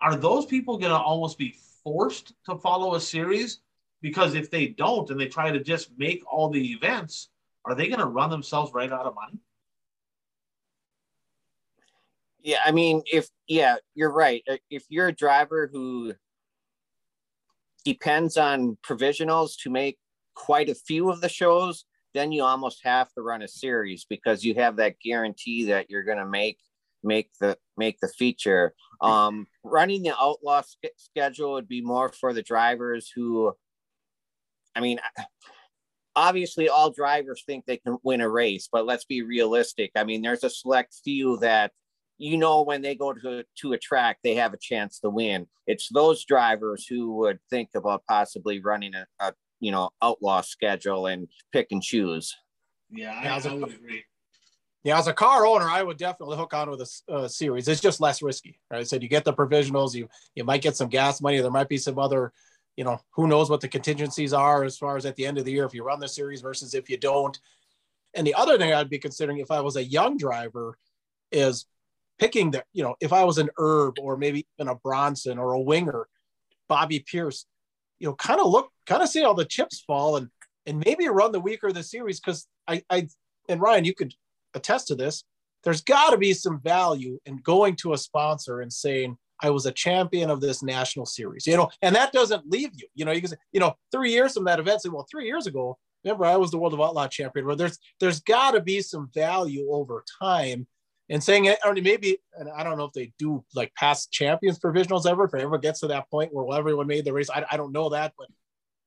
Are those people going to almost be forced to follow a series? Because if they don't and they try to just make all the events, are they going to run themselves right out of money? Yeah, I mean, if yeah, you're right. Uh, if you're a driver who depends on provisionals to make quite a few of the shows, then you almost have to run a series because you have that guarantee that you're going to make make the make the feature. Um, running the outlaw schedule would be more for the drivers who, I mean, obviously all drivers think they can win a race, but let's be realistic. I mean, there's a select few that you know when they go to to a track they have a chance to win it's those drivers who would think about possibly running a, a you know outlaw schedule and pick and choose. Yeah I, I would agree. Yeah as a car owner i would definitely hook on with a uh, series. It's just less risky right? i said you get the provisionals you you might get some gas money. There might be some other you know who knows what the contingencies are as far as at the end of the year if you run the series versus if you don't. And the other thing i'd be considering if i was a young driver is picking the, you know, if I was an herb or maybe even a Bronson or a winger, Bobby Pierce, you know, kind of look, kind of see how the chips fall and and maybe run the weaker of the series because I I and Ryan, you could attest to this. There's got to be some value in going to a sponsor and saying, I was a champion of this national series, you know, and that doesn't leave you. You know, you can say, you know, three years from that event, say, well, three years ago, remember I was the world of outlaw champion. Where there's there's got to be some value over time and saying it, or maybe, and I don't know if they do like past champions provisionals ever, if it ever gets to that point where everyone made the race. I, I don't know that, but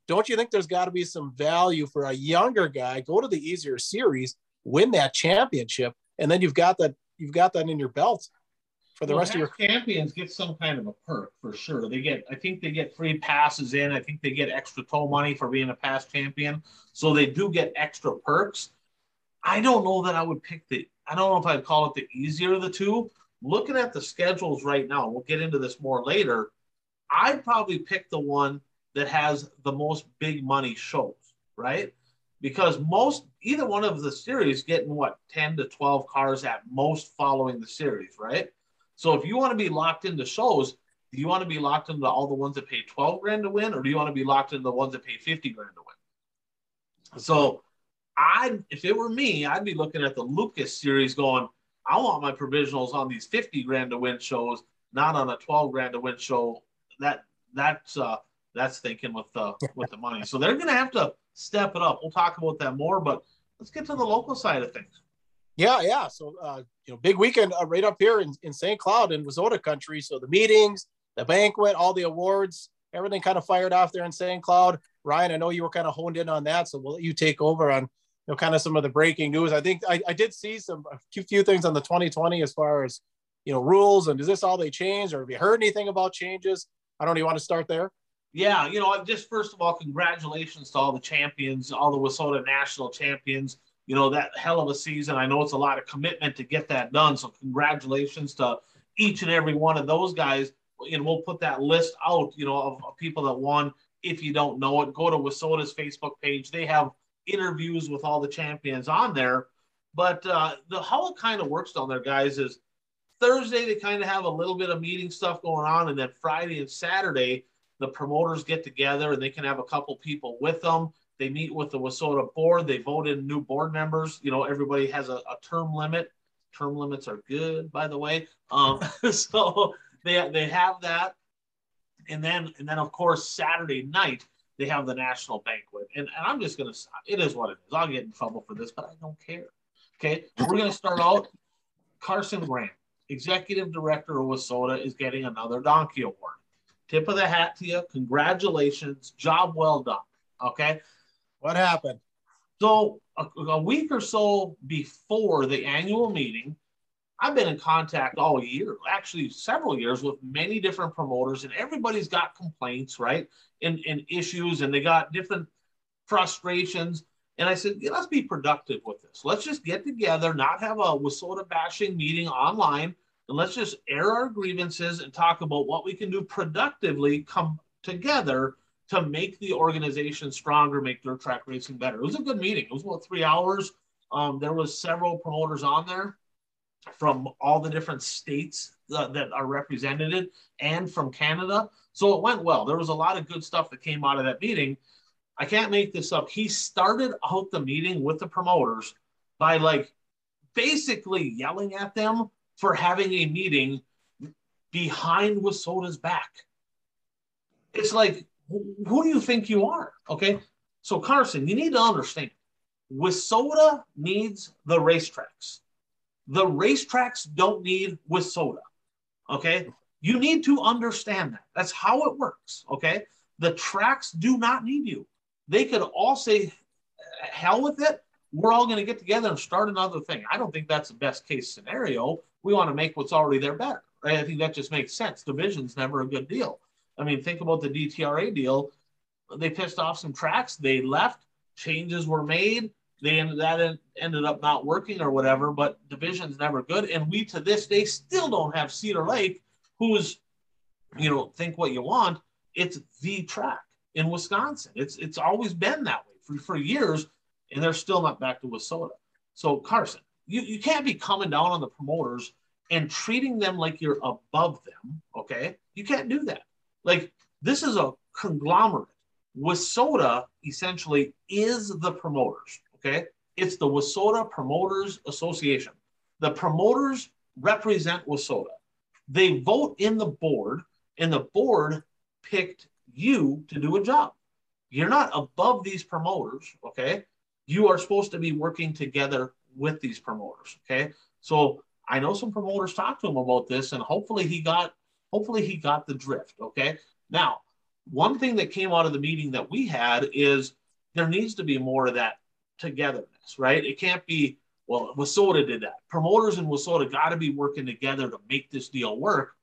don't you think there's got to be some value for a younger guy? Go to the easier series, win that championship, and then you've got that you've got that in your belt for the well, rest of your champions get some kind of a perk for sure. They get, I think they get free passes in. I think they get extra toll money for being a past champion, so they do get extra perks. I don't know that I would pick the I don't know if I'd call it the easier of the two. Looking at the schedules right now, we'll get into this more later. I'd probably pick the one that has the most big money shows, right? Because most either one of the series getting what 10 to 12 cars at most following the series, right? So if you want to be locked into shows, do you want to be locked into all the ones that pay 12 grand to win, or do you want to be locked into the ones that pay 50 grand to win? So I, if it were me, I'd be looking at the Lucas series, going, I want my provisionals on these fifty grand to win shows, not on a twelve grand to win show. That that's uh, that's thinking with the with the money. So they're going to have to step it up. We'll talk about that more, but let's get to the local side of things. Yeah, yeah. So uh, you know, big weekend uh, right up here in, in St. Cloud in WISSOTA country. So the meetings, the banquet, all the awards, everything kind of fired off there in St. Cloud. Ryan, I know you were kind of honed in on that, so we'll let you take over on know, kind of some of the breaking news. I think I, I did see some a few, things on the 2020 as far as you know rules and is this all they changed or have you heard anything about changes? I don't even want to start there? Yeah, you know, just first of all, congratulations to all the champions, all the WISSOTA national champions. You know, that hell of a season. I know it's a lot of commitment to get that done. So congratulations to each and every one of those guys. And we'll put that list out, you know, of, of people that won. If you don't know it, go to WISSOTA's Facebook page. They have interviews with all the champions on there. But uh, the how it kind of works down there, guys, is Thursday they kind of have a little bit of meeting stuff going on, and then Friday and Saturday the promoters get together and they can have a couple people with them. They meet with the WISSOTA board. They vote in new board members. You know, everybody has a, a term limit. Term limits are good, by the way. Um, so they they have that, and then and then of course Saturday night they have the national banquet. And, and I'm just going to, it is what it is. I'll get in trouble for this, but I don't care. Okay, we're going to start out. Carson Grant, executive director of WISSOTA, is getting another donkey award. Tip of the hat to you. Congratulations. Job well done. Okay. What happened? So, a, a week or so before the annual meeting, I've been in contact all year, actually several years, with many different promoters, and everybody's got complaints, right? And, and issues, and they got different frustrations. And I said, yeah, let's be productive with this. Let's just get together, not have a WISSOTA bashing meeting online, and let's just air our grievances and talk about what we can do productively come together to make the organization stronger, make dirt track racing better. It was a good meeting. It was about three hours. Um, there was several promoters on there from all the different states uh, that are represented and from Canada. So it went well. There was a lot of good stuff that came out of that meeting. I can't make this up. He started out the meeting with the promoters by like basically yelling at them for having a meeting behind WISSOTA's back. It's like, who do you think you are? Okay. So, Carson, you need to understand WISSOTA needs the racetracks. The racetracks don't need WISSOTA. Okay. You need to understand that. That's how it works. Okay. The tracks do not need you. They could all say, hell with it. We're all going to get together and start another thing. I don't think that's the best case scenario. We want to make what's already there better. Right? I think that just makes sense. Division's never a good deal. I mean, think about the DTRA deal. They pissed off some tracks. They left. Changes were made. They ended that ended up not working or whatever. But division's never good. And we to this day still don't have Cedar Lake, who's, you know, think what you want. It's the track in Wisconsin. It's it's always been that way for, for years, and they're still not back to WISSOTA. So Carson, you, you can't be coming down on the promoters and treating them like you're above them. Okay. You can't do that. Like this is a conglomerate. WISSOTA essentially is the promoters. Okay. It's the WISSOTA Promoters Association. The promoters represent WISSOTA. They vote in the board, and the board picked you to do a job. You're not above these promoters, okay? You are supposed to be working together with these promoters, okay? So I know some promoters talked to him about this, and hopefully he got hopefully he got the drift, okay? Now, one thing that came out of the meeting that we had is there needs to be more of that togetherness, right? It can't be, well, WISSOTA did that. Promoters and WISSOTA got to be working together to make this deal work.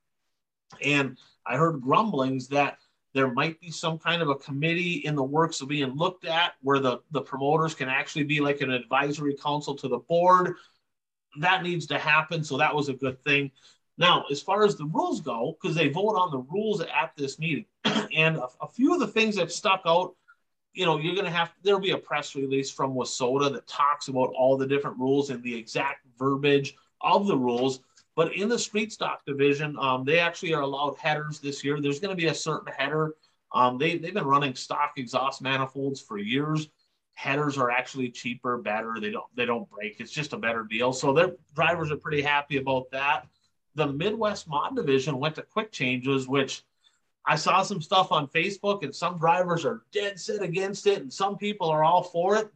And I heard grumblings that there might be some kind of a committee in the works of being looked at where the, the promoters can actually be like an advisory council to the board. That needs to happen. So that was a good thing. Now, as far as the rules go, because they vote on the rules at this meeting, and a, a, few of the things that stuck out, you know, you're going to have, there'll be a press release from WISSOTA that talks about all the different rules and the exact verbiage of the rules. But in the street stock division, um, they actually are allowed headers this year. There's going to be a certain header. Um, they, they've been running stock exhaust manifolds for years. Headers are actually cheaper, better. They don't they don't break. It's just a better deal. So their drivers are pretty happy about that. The Midwest Mod Division went to quick changes, which I saw some stuff on Facebook, and some drivers are dead set against it, and some people are all for it.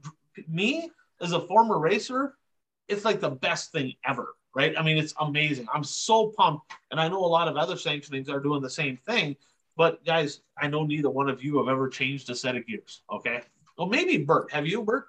Me, as a former racer, it's like the best thing ever right? I mean, it's amazing. I'm so pumped. And I know a lot of other sanctionings are doing the same thing. But guys, I know neither one of you have ever changed a set of gears. Okay. Well, maybe Bert. Have you, Bert?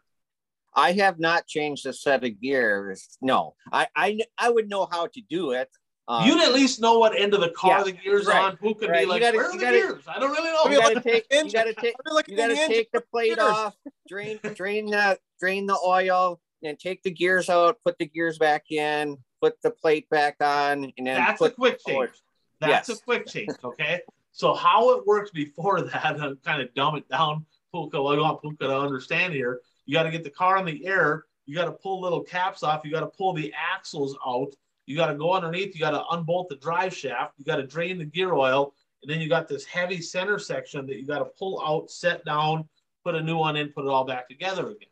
I have not changed a set of gears. No, I I, I would know how to do it. Um, You'd at least know what end of the car yeah, the gears right, on. Who could right. be like, gotta, where are the gotta, gears? I don't really know. You gotta take, you gotta take, you gotta take the plate gears. off, drain, drain the, drain the oil, and take the gears out, put the gears back in, put the plate back on, and then that's a quick change. That's yes. a quick change. Okay. so how it works before that, I'm kind of dumb it down. Puka, well, I want Puka to understand here. You got to get the car in the air. You got to pull little caps off. You got to pull the axles out. You got to go underneath. You got to unbolt the drive shaft. You got to drain the gear oil. And then you got this heavy center section that you got to pull out, set down, put a new one in, put it all back together again.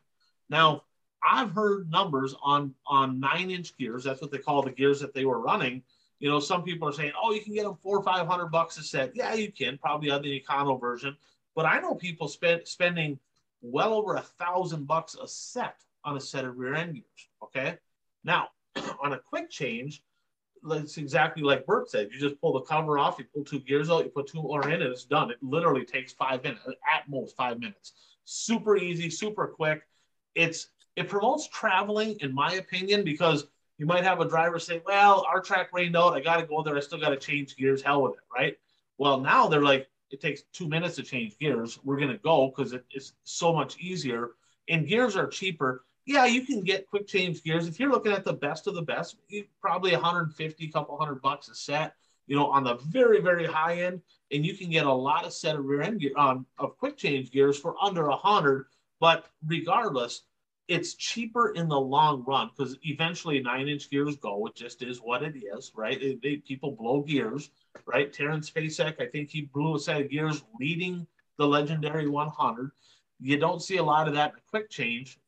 Now, I've heard numbers on on nine inch gears. That's what they call the gears that they were running. You know, some people are saying, "Oh, you can get them four or five hundred bucks a set." Yeah, you can, probably on the Econo version. But I know people spend spending well over a thousand bucks a set on a set of rear end gears. Okay, Now, on a quick change, it's exactly like Bert said. You just pull the cover off, you pull two gears out, you put two more in, and it's done. It literally takes five minutes, at most five minutes. Super easy, super quick. It's it promotes traveling, in my opinion, because you might have a driver say, "Well, our track rained out. I got to go there. I still got to change gears. Hell with it, right?" Well, now they're like, it takes two minutes to change gears. We're gonna go because it's so much easier, and gears are cheaper yeah, you can get quick change gears. If you're looking at the best of the best, probably 150, couple hundred bucks a set, you know, on the very, very high end. And you can get a lot of set of rear end gear um, of quick change gears for under a hundred. But regardless, it's cheaper in the long run because eventually nine inch gears go. It just is what it is, right? They, they, people blow gears, right? Terrence Spacek, I think he blew a set of gears leading the legendary 100. You don't see a lot of that in quick change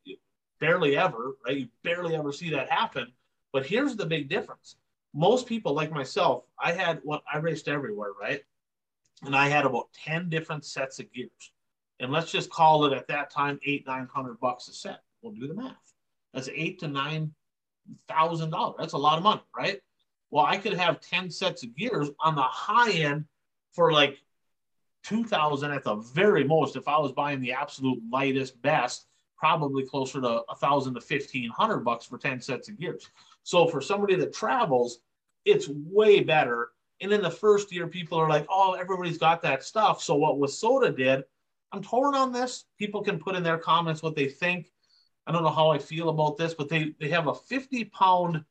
barely ever, right? You barely ever see that happen. But here's the big difference. Most people, like myself, I had what I raced everywhere, right? And I had about 10 different sets of gears. And let's just call it at that time eight, nine hundred bucks a set. We'll do the math. That's eight to nine thousand dollars. That's a lot of money, right? Well, I could have 10 sets of gears on the high end for like 2000 at the very most if I was buying the absolute lightest best probably closer to a thousand to fifteen hundred bucks for 10 sets of gears. So for somebody that travels, it's way better. And in the first year, people are like, oh, everybody's got that stuff. So what WISSOTA did, I'm torn on this. People can put in their comments what they think. I don't know how I feel about this, but they, they have a 50 pound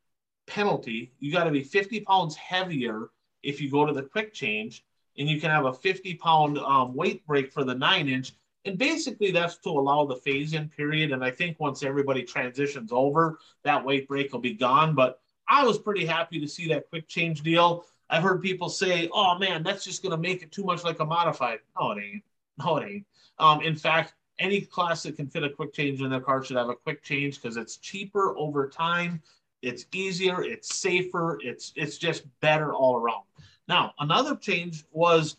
penalty. You got to be 50 pounds heavier if you go to the quick change, and you can have a 50 pound um, weight break for the nine inch and basically, that's to allow the phase in period. And I think once everybody transitions over, that weight break will be gone. But I was pretty happy to see that quick change deal. I've heard people say, oh man, that's just going to make it too much like a modified. No, it ain't. No, it ain't. Um, in fact, any class that can fit a quick change in their car should have a quick change because it's cheaper over time. It's easier, it's safer, it's it's just better all around. Now, another change was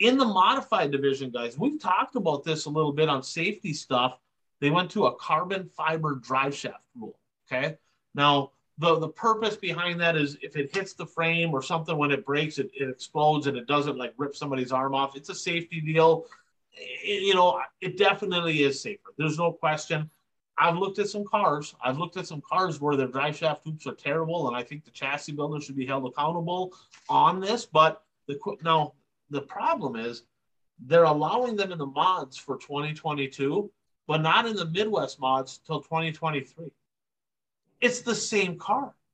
in the modified division, guys, we've talked about this a little bit on safety stuff. They went to a carbon fiber drive shaft rule. Okay. Now, the, the purpose behind that is if it hits the frame or something when it breaks, it, it explodes and it doesn't like rip somebody's arm off. It's a safety deal. It, you know, it definitely is safer. There's no question. I've looked at some cars. I've looked at some cars where their drive shaft hoops are terrible, and I think the chassis builder should be held accountable on this. But the now the problem is they're allowing them in the mods for 2022, but not in the Midwest mods till 2023. It's the same car.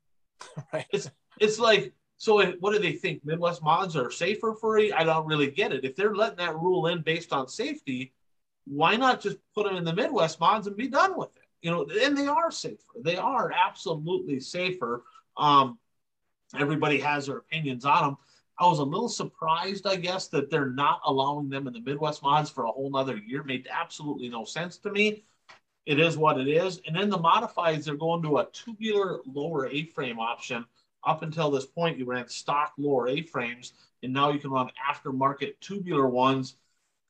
Right. It's it's like so. What do they think? Midwest mods are safer for you? I don't really get it. If they're letting that rule in based on safety, why not just put them in the Midwest mods and be done with it? You know, and they are safer. They are absolutely safer. Um, everybody has their opinions on them. I was a little surprised, I guess, that they're not allowing them in the Midwest mods for a whole nother year. Made absolutely no sense to me. It is what it is. And then the modifieds, they're going to a tubular lower A-frame option. Up until this point, you ran stock lower A-frames, and now you can run aftermarket tubular ones.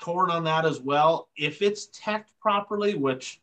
Torn on that as well. If it's teched properly, which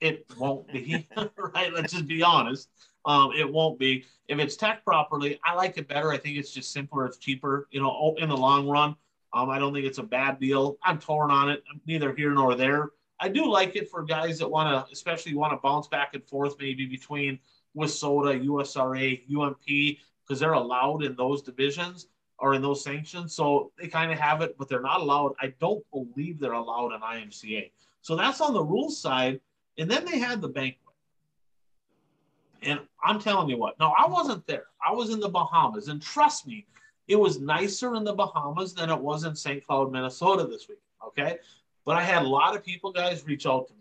it won't be, right? Let's just be honest. Um, it won't be. If it's tech properly, I like it better. I think it's just simpler. It's cheaper, you know, in the long run. Um, I don't think it's a bad deal. I'm torn on it. I'm neither here nor there. I do like it for guys that want to, especially want to bounce back and forth maybe between WISSOTA, USRA, UMP, because they're allowed in those divisions or in those sanctions. So they kind of have it, but they're not allowed. I don't believe they're allowed in IMCA. So that's on the rules side. And then they had the banquet. and I'm telling you what, no, I wasn't there. I was in the Bahamas. And trust me, it was nicer in the Bahamas than it was in St. Cloud, Minnesota this week. Okay. But I had a lot of people, guys, reach out to me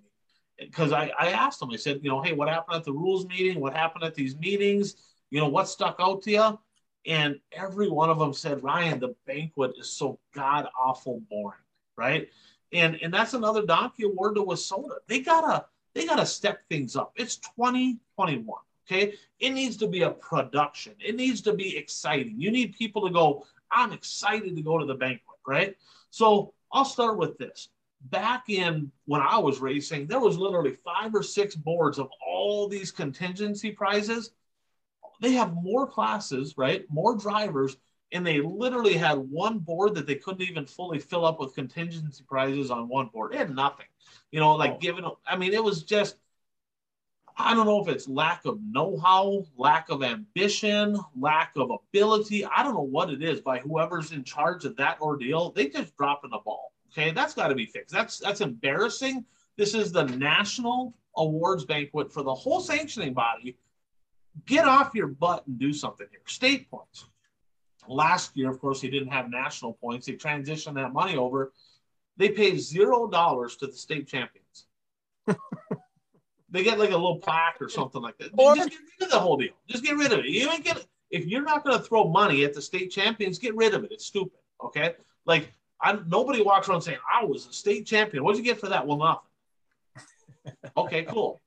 because I, I asked them, I said, you know, hey, what happened at the rules meeting? What happened at these meetings? You know, what stuck out to you? And every one of them said, Ryan, the banquet is so god awful boring. Right. And and that's another donkey award to WISSOTA. They gotta they gotta step things up. It's 2021. Okay. It needs to be a production. It needs to be exciting. You need people to go, I'm excited to go to the banquet, right? So I'll start with this. back in when I was racing, there was literally five or six boards of all these contingency prizes. They have more classes, right? More drivers, and they literally had one board that they couldn't even fully fill up with contingency prizes on one board. They had nothing, you know, like Oh. giving. I mean, it was just. I don't know if it's lack of know-how, lack of ambition, lack of ability. I don't know what it is by whoever's in charge of that ordeal. They just dropping the ball. Okay, that's got to be fixed. That's that's embarrassing. This is the national awards banquet for the whole sanctioning body. Get off your butt and do something here. State points. Last year, of course, he didn't have national points. They transitioned that money over. They paid zero dollars to the state champions. They get like a little plaque or something like that. Or- Just get rid of the whole deal. Just get rid of it. You ain't get if you're not going to throw money at the state champions, get rid of it. It's stupid. Okay, like I nobody walks around saying I was a state champion. What'd you get for that? Well, nothing. Okay, cool.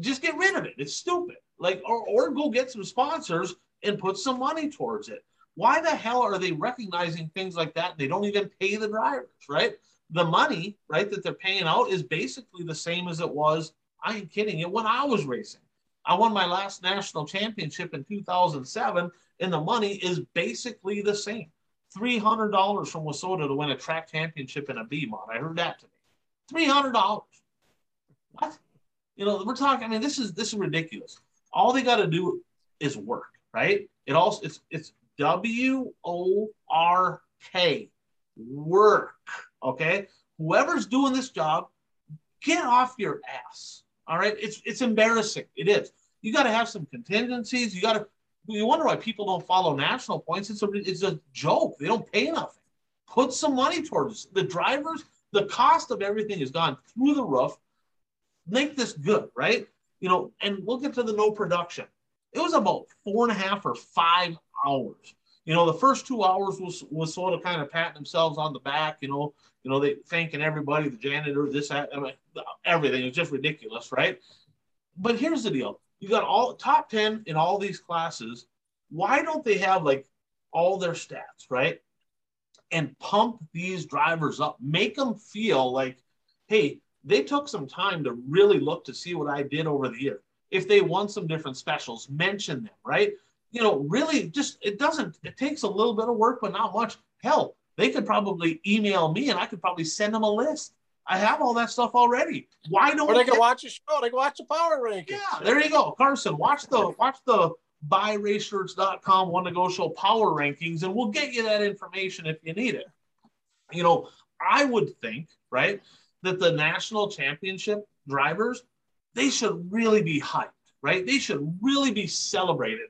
Just get rid of it. It's stupid. Like or or go get some sponsors and put some money towards it. Why the hell are they recognizing things like that? They don't even pay the drivers, right? The money, right, that they're paying out is basically the same as it was. I ain't kidding you. When I was racing, I won my last national championship in 2007, and the money is basically the same. Three hundred dollars from WISSOTA to win a track championship in a B mod. I heard that today. Three hundred dollars. What? You know, we're talking. I mean, this is this is ridiculous. All they got to do is work, right? It also it's it's W O R K, work. Okay, whoever's doing this job, get off your ass. All right, it's it's embarrassing. It is. You got to have some contingencies. You got to. You wonder why people don't follow national points. It's a it's a joke. They don't pay nothing. Put some money towards the drivers. The cost of everything has gone through the roof. Make this good, right? You know, and we'll get to the no production. It was about four and a half or five hours. You know, the first two hours was was sort of kind of patting themselves on the back. You know, you know, they thanking everybody, the janitor, this, that, I mean, everything. It was just ridiculous, right? But here's the deal: you got all top ten in all these classes. Why don't they have like all their stats, right? And pump these drivers up, make them feel like, hey, they took some time to really look to see what I did over the year. If they won some different specials, mention them, right? You know, really just it doesn't, it takes a little bit of work, but not much. Hell, they could probably email me and I could probably send them a list. I have all that stuff already. Why don't Or they can watch a show. They can watch the power rankings. yeah, there you go. Carson, watch the watch the buyraceshirts.com one to go show power rankings, and we'll get you that information if you need it. You know, I would think, right, that the national championship drivers, they should really be hyped, right? They should really be celebrated.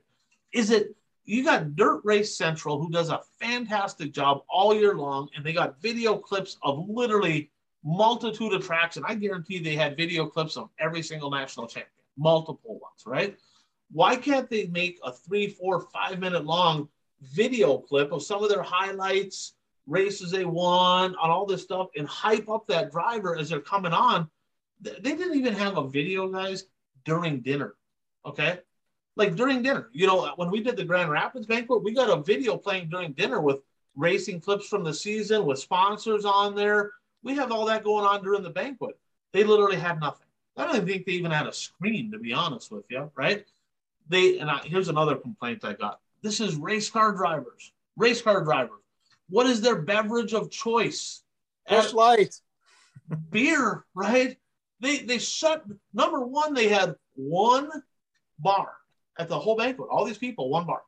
Is it you got Dirt Race Central who does a fantastic job all year long, and they got video clips of literally multitude of tracks, and I guarantee they had video clips of every single national champion, multiple ones, right? Why can't they make a three, four, five minute long video clip of some of their highlights, races they won, on all this stuff, and hype up that driver as they're coming on? They didn't even have a video, guys, during dinner. Okay. Like during dinner, you know, when we did the Grand Rapids banquet, we got a video playing during dinner with racing clips from the season with sponsors on there. We have all that going on during the banquet. They literally had nothing. I don't even think they even had a screen, to be honest with you, right? They and I, here's another complaint I got. This is race car drivers. Race car drivers. What is their beverage of choice? Busch Light. beer, right? They they shut number one, they had one bar at the whole banquet. All these people, one bar.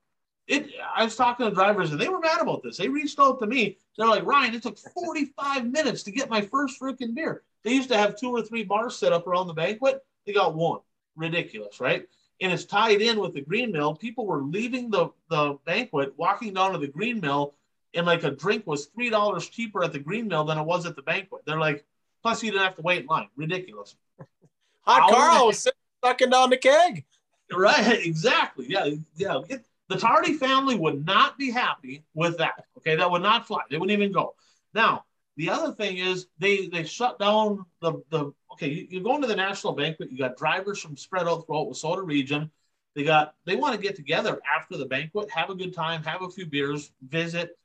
It I was talking to drivers and they were mad about this. They reached out to me. They're like, Ryan, it took 45 minutes to get my first freaking beer. They used to have two or three bars set up around the banquet. They got one. Ridiculous, right? And it's tied in with the green mill. People were leaving the, the banquet, walking down to the green mill, and like a drink was three dollars cheaper at the green mill than it was at the banquet. They're like, plus you didn't have to wait in line. Ridiculous. Hot Carl was sucking down the keg. Right, exactly. Yeah, yeah. It- the Tardy family would not be happy with that. Okay, that would not fly. They wouldn't even go. Now, the other thing is they they shut down the the. Okay, you, you're going to the national banquet. You got drivers from spread out throughout the WISSOTA region. They got they want to get together after the banquet, have a good time, have a few beers, visit.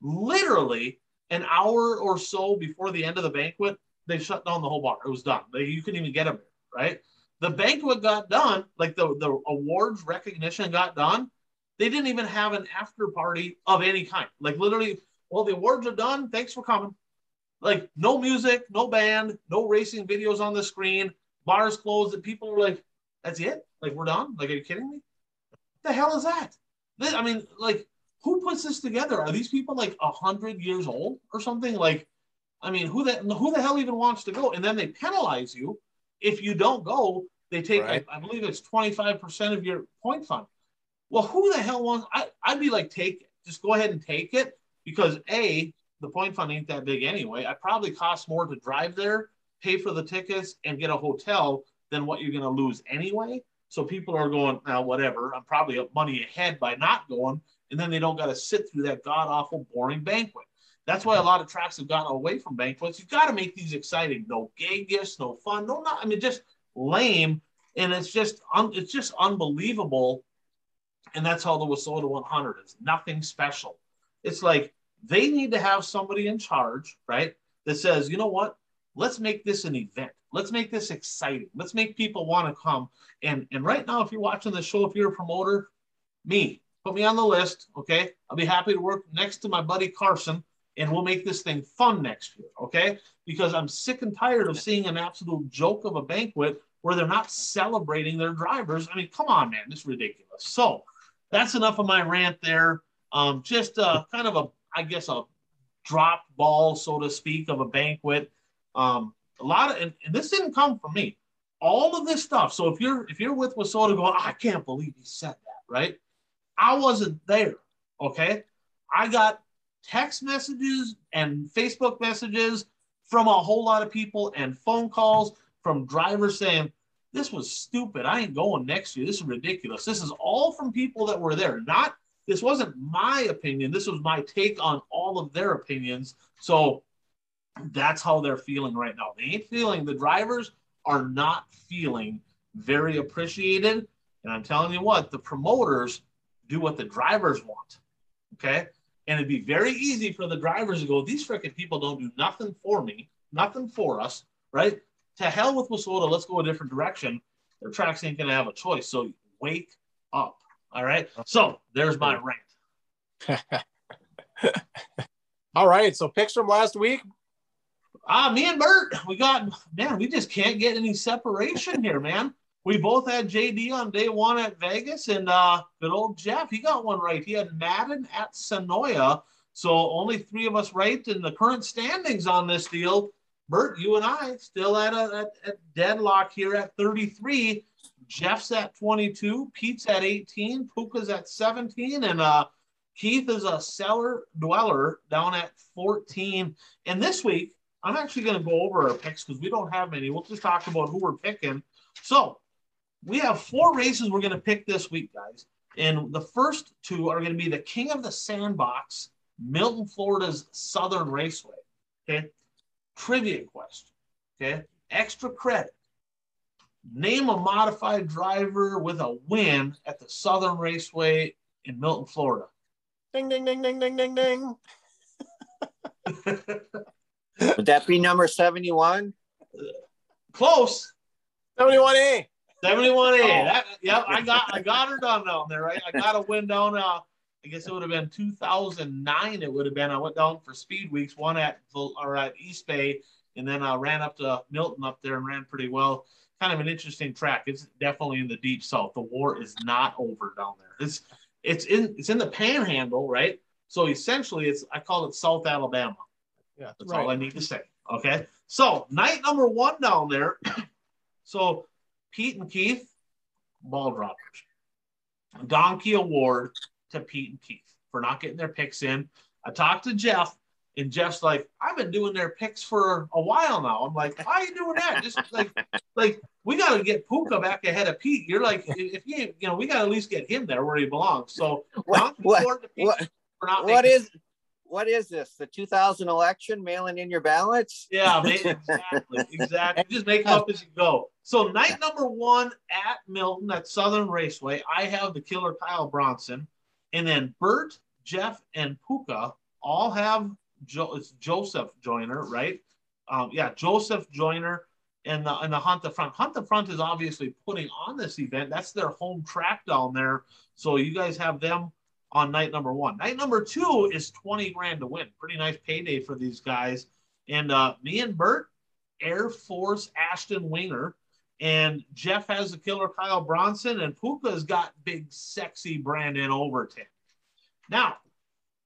Literally, an hour or so before the end of the banquet, they shut down the whole bar. It was done. They, you couldn't even get them, right? The banquet got done, like the, the awards recognition got done. They didn't even have an after party of any kind. Like literally, well, the awards are done. Thanks for coming. Like no music, no band, no racing videos on the screen, bars closed, and people were like, that's it? Like we're done? Like, are you kidding me? What the hell is that? This, I mean, like, who puts this together? Are these people like a hundred years old or something? Like, I mean, who the who the hell even wants to go? And then they penalize you if you don't go. They take, right. I, I, believe it's twenty five percent of your point fund. Well, who the hell wants? I, I'd be like, take it. Just go ahead and take it because a the point fund ain't that big anyway. I probably cost more to drive there, pay for the tickets, and get a hotel than what you're going to lose anyway. So people are going, now whatever, I'm probably money ahead by not going. And then they don't got to sit through that god awful, boring banquet. That's why a lot of tracks have gotten away from banquets. You've got to make these exciting. No gay no fun, no, not, I mean, just lame. And it's just, un, it's just unbelievable. And that's how the WISSOTA 100 is. Nothing special. It's like they need to have somebody in charge, right? That says, you know what? Let's make this an event. Let's make this exciting. Let's make people want to come. And and right now, if you're watching the show, if you're a promoter, me, put me on the list. Okay. I'll be happy to work next to my buddy Carson and we'll make this thing fun next year. Okay. Because I'm sick and tired of seeing an absolute joke of a banquet where they're not celebrating their drivers. I mean, come on, man, this is ridiculous. So that's enough of my rant there. Um, just uh, kind of a, I guess, a drop ball, so to speak, of a banquet. Um, a lot of, and, and, this didn't come from me. All of this stuff. So if you're if you're with WISSOTA going, I can't believe he said that, right? I wasn't there. Okay, I got text messages and Facebook messages from a whole lot of people and phone calls from drivers saying, This was stupid. I ain't going next year. This is ridiculous. This is all from people that were there. Not, this wasn't my opinion. This was my take on all of their opinions. So that's how they're feeling right now. They ain't feeling, the drivers are not feeling very appreciated. And I'm telling you what, the promoters do what the drivers want. Okay. And it'd be very easy for the drivers to go, these freaking people don't do nothing for me, nothing for us, right? To hell with WISSOTA, let's go a different direction. Their tracks ain't going to have a choice. So wake up. All right. So there's my rant. All right. So picks from last week. Ah, me and Bert, we got man, we just can't get any separation here, man. We both had JD on day one at Vegas, and uh, good old Jeff, he got one right. He had Madden at Senoia. So only three of us right in the current standings on this deal. Bert, you and I still at a at, at deadlock here at 33. Jeff's at 22, Pete's at 18, Puka's at 17, and uh, Keith is a cellar dweller down at 14. And this week, I'm actually going to go over our picks because we don't have many. We'll just talk about who we're picking. So we have four races we're going to pick this week, guys. And the first two are going to be the King of the Sandbox, Milton, Florida's Southern Raceway. Okay. Trivia question. Okay. Extra credit. Name a modified driver with a win at the Southern Raceway in Milton, Florida. Ding, ding, ding, ding, ding, ding, ding. Would that be number 71? Close. 71A. 71A. Oh. That, yep, I got I got her done down there, right? I got a win down uh I guess it would have been 2009. It would have been. I went down for speed weeks, one at or at East Bay, and then I ran up to Milton up there and ran pretty well. Kind of an interesting track. It's definitely in the deep south. The war is not over down there. It's it's in it's in the Panhandle, right? So essentially, it's I call it South Alabama. Yeah, that's right. all I need to say. Okay. So night number one down there. so Pete and Keith, ball droppers. Donkey award to Pete and Keith for not getting their picks in. I talked to Jeff, and Jeff's like, I've been doing their picks for a while now. I'm like, why are you doing that? Just like, like we got to get Puka back ahead of Pete. You're like, if you, you know, we got to at least get him there where he belongs. So, what, what, what, what is what is this? The 2000 election mailing in your ballots? Yeah, exactly, exactly. Just make up as you go. So night number one at Milton at Southern Raceway, I have the killer Kyle Bronson, and then Bert, Jeff, and Puka all have jo- it's Joseph Joyner, right? Um, yeah, Joseph Joyner and the and the Hunt the Front. Hunt the Front is obviously putting on this event. That's their home track down there. So you guys have them on night number one. Night number two is 20 grand to win. Pretty nice payday for these guys. And uh, me and Bert, Air Force Ashton Winger, and Jeff has the killer Kyle Bronson, and Puka's got big sexy Brandon Overton. Now,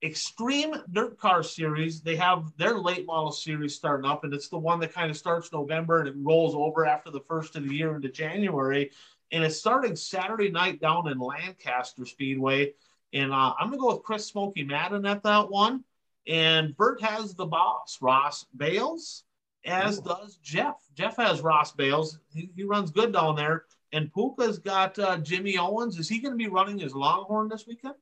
Extreme Dirt Car Series, they have their late model series starting up, and it's the one that kind of starts November and it rolls over after the first of the year into January. And it's starting Saturday night down in Lancaster Speedway. And uh, I'm going to go with Chris Smoky Madden at that one. And Bert has the boss, Ross Bailes, as does Jeff. Jeff has Ross Bailes. He, he runs good down there. And Puka's got uh, Jimmy Owens. Is he going to be running his Longhorn this weekend?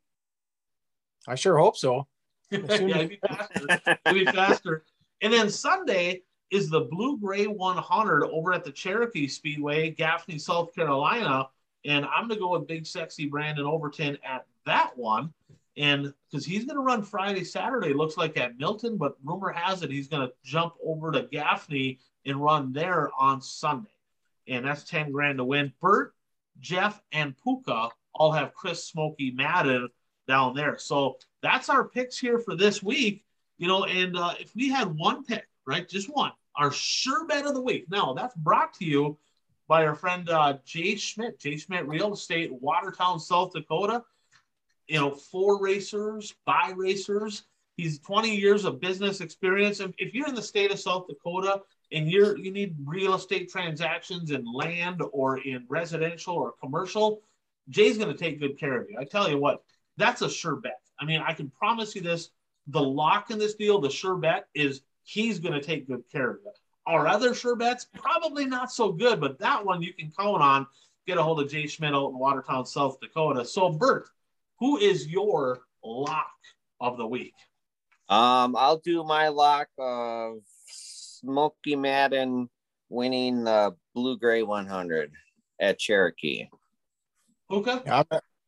I sure hope so. yeah, it'd be faster. it'd be faster. And then Sunday is the Blue Gray 100 over at the Cherokee Speedway, Gaffney, South Carolina. And I'm going to go with Big Sexy Brandon Overton at that one. And because he's going to run Friday, Saturday, looks like at Milton, but rumor has it he's going to jump over to Gaffney and run there on Sunday. And that's 10 grand to win. Bert, Jeff, and Puka all have Chris Smoky Madden down there. So that's our picks here for this week. You know, and uh, if we had one pick, right, just one, our sure bet of the week. Now that's brought to you by our friend uh, Jay Schmidt, Jay Schmidt Real Estate, Watertown, South Dakota. You know, four racers, buy racers. He's 20 years of business experience. If, if you're in the state of South Dakota and you're you need real estate transactions in land or in residential or commercial, Jay's going to take good care of you. I tell you what, that's a sure bet. I mean, I can promise you this the lock in this deal, the sure bet is he's going to take good care of you. Our other sure bets, probably not so good, but that one you can count on. Get a hold of Jay Schmidt out in Watertown, South Dakota. So, Bert, who is your lock of the week? Um, I'll do my lock of Smoky Madden winning the Blue Gray 100 at Cherokee. Okay. Yeah,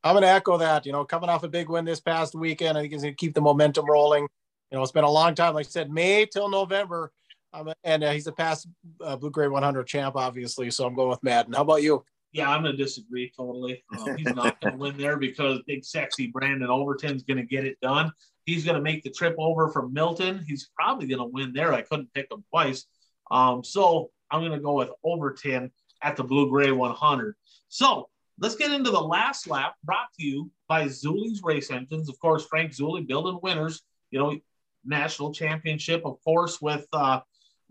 I'm going to echo that. You know, coming off a big win this past weekend, I think he's going to keep the momentum rolling. You know, it's been a long time. Like I said, May till November. Um, and uh, he's a past uh, Blue Gray 100 champ, obviously. So I'm going with Madden. How about you? Yeah, I'm going to disagree totally. Um, he's not going to win there because big, sexy Brandon Overton's going to get it done. He's going to make the trip over from Milton. He's probably going to win there. I couldn't pick him twice. Um, so I'm going to go with Overton at the Blue Gray 100. So Let's get into the last lap brought to you by Zeuli's Race Engines. Of course, Frank Zulli building winners, you know, national championship, of course, with uh,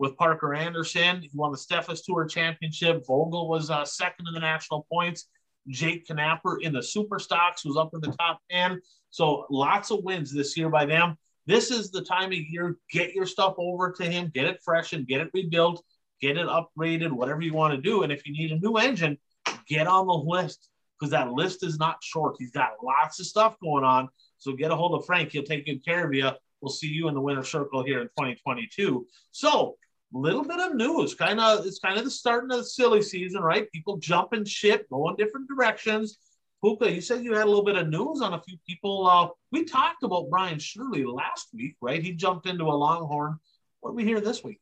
with Parker Anderson. He won the Steffes Tour Championship. Vogel was uh, second in the national points. Jake Knapper in the Super Stocks was up in the top 10. So lots of wins this year by them. This is the time of year. Get your stuff over to him, get it fresh and get it rebuilt, get it upgraded, whatever you want to do. And if you need a new engine, get on the list because that list is not short. He's got lots of stuff going on. So get a hold of Frank. He'll take good care of you. We'll see you in the winner circle here in 2022. So little bit of news. Kind of it's kind of the starting of the silly season, right? People jumping ship, going different directions. Puka, you said you had a little bit of news on a few people. Uh, we talked about Brian Shirley last week, right? He jumped into a Longhorn. What do we hear this week?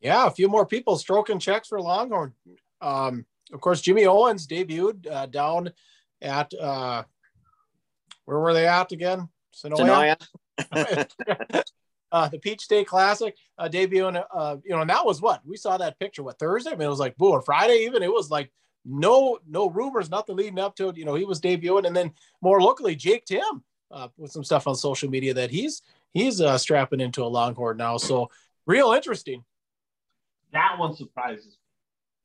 Yeah, a few more people stroking checks for Longhorn. Um, of course, Jimmy Owens debuted uh, down at uh, where were they at again? Senoia. uh, the Peach State Classic uh, debuting. Uh, you know, and that was what we saw that picture. What Thursday? I mean, it was like boom, or Friday even. It was like no no rumors, nothing leading up to it. You know, he was debuting, and then more locally, Jake Timm uh, with some stuff on social media that he's he's uh, strapping into a Longhorn now. So real interesting. That one surprises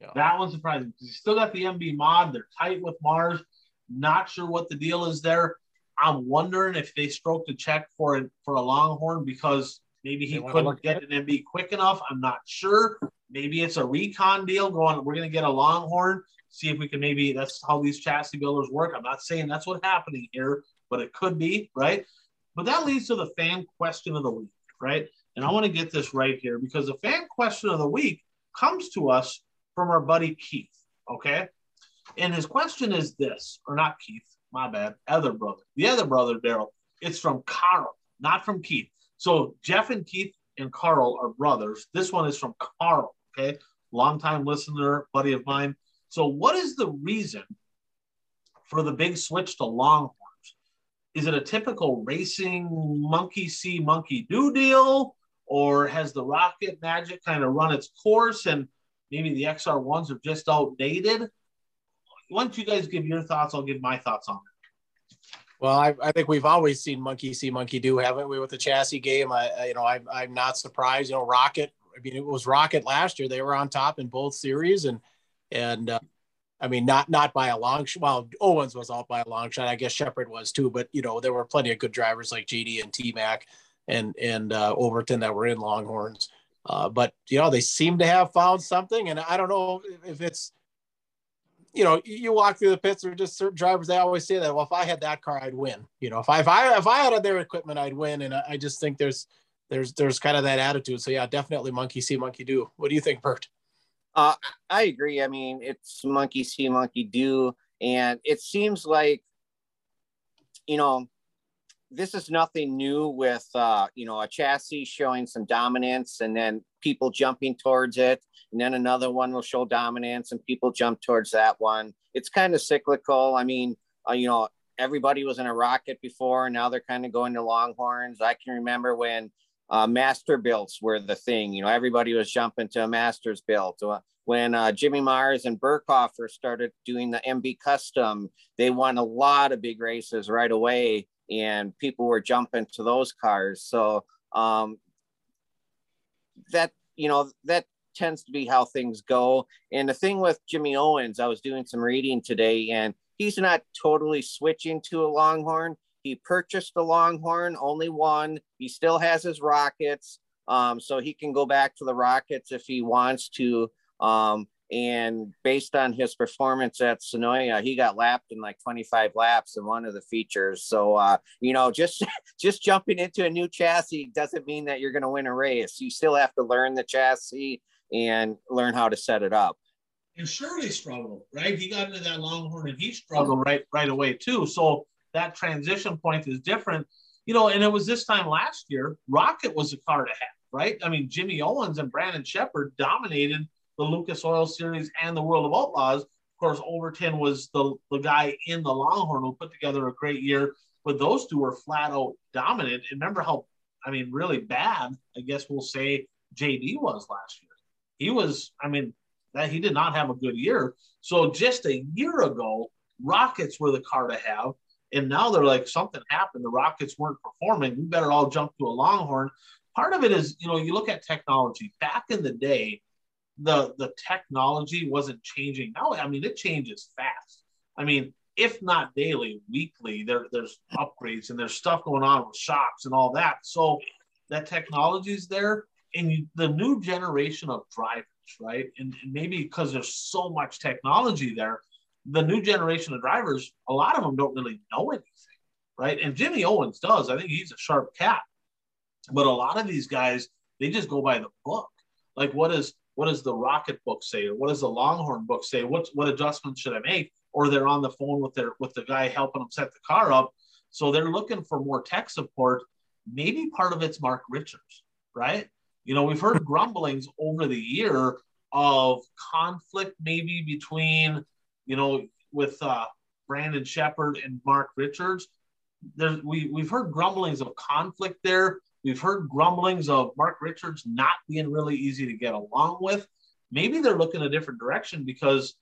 yeah. That one's surprising because you still got the MB mod. They're tight with Mars. Not sure what the deal is there. I'm wondering if they stroked a check for it for a Longhorn because maybe he couldn't get an MB quick enough. I'm not sure. Maybe it's a recon deal going. We're going to get a Longhorn. See if we can maybe. That's how these chassis builders work. I'm not saying that's what's happening here, but it could be right. But that leads to the fan question of the week, right? And I want to get this right here because the fan question of the week comes to us from our buddy Keith. Okay. And his question is this, or not Keith, my bad, other brother, the other brother, Daryl. It's from Carl, not from Keith. So Jeff and Keith and Carl are brothers. This one is from Carl, okay? Longtime listener, buddy of mine. So, what is the reason for the big switch to Longhorns? Is it a typical racing monkey see, monkey do deal? Or has the Rocket Magic kind of run its course and maybe the XR1s are just outdated? Don't you guys give your thoughts? I'll give my thoughts on it. Well, I, I think we've always seen monkey see, monkey do, haven't we, with the chassis game? I, I you know, I, I'm not surprised. You know, Rocket. I mean, it was Rocket last year. They were on top in both series, and and uh, I mean, not not by a long shot. Well, Owens was out by a long shot. I guess Sheppard was too, but you know, there were plenty of good drivers like GD and T Mac and and uh, Overton that were in Longhorns. Uh, but you know, they seem to have found something, and I don't know if it's you know, you walk through the pits, there are just certain drivers. They always say that. Well, if I had that car, I'd win. You know, if I if I if I had their equipment, I'd win. And I, just think there's there's there's kind of that attitude. So yeah, definitely monkey see, monkey do. What do you think, Bert? Uh, I agree. I mean, it's monkey see, monkey do, and it seems like you know this is nothing new with uh, you know a chassis showing some dominance and then people jumping towards it. And then another one will show dominance and people jump towards that one. It's kind of cyclical. I mean uh, you know everybody was in a rocket before and now they're kind of going to longhorns. I can remember when uh, master builds were the thing you know everybody was jumping to a master's build uh, when uh, Jimmy Mars and Birkhofer started doing the MB Custom, they won a lot of big races right away and people were jumping to those cars. So um, that you know that tends to be how things go. And the thing with Jimmy Owens, I was doing some reading today, and he's not totally switching to a Longhorn. He purchased a Longhorn, only one. He still has his Rockets, um, so he can go back to the Rockets if he wants to. Um, and based on his performance at Senoia, he got lapped in like 25 laps in one of the features. So, uh, you know, just just jumping into a new chassis doesn't mean that you're going to win a race. You still have to learn the chassis and learn how to set it up. And Shirley struggled, right? He got into that Longhorn and he struggled right right away too. So that transition point is different, you know. And it was this time last year. Rocket was a car to have, right? I mean, Jimmy Owens and Brandon Sheppard dominated the Lucas Oil Series and the World of Outlaws. Of course, Overton was the, the guy in the Longhorn who put together a great year, but those two were flat out dominant. And remember how, I mean, really bad, I guess we'll say JD was last year. He was, I mean, that he did not have a good year. So just a year ago, Rockets were the car to have. And now they're like, something happened. The Rockets weren't performing. We better all jump to a Longhorn. Part of it is, you know, you look at technology. Back in the day, the the technology wasn't changing. Now, I mean, it changes fast. I mean, if not daily, weekly, there there's upgrades and there's stuff going on with shops and all that. So that technology is there, and you, the new generation of drivers, right? And, and maybe because there's so much technology there, the new generation of drivers, a lot of them don't really know anything, right? And Jimmy Owens does. I think he's a sharp cat, but a lot of these guys, they just go by the book. Like, what is what does the Rocket book say, or what does the Longhorn book say? What what adjustments should I make? Or they're on the phone with their with the guy helping them set the car up, so they're looking for more tech support. Maybe part of it's Mark Richards, right? You know, we've heard grumblings over the year of conflict, maybe between, you know, with uh, Brandon Sheppard and Mark Richards. There's we we've heard grumblings of conflict there We've heard grumblings of Mark Richards not being really easy to get along with. Maybe they're looking a different direction because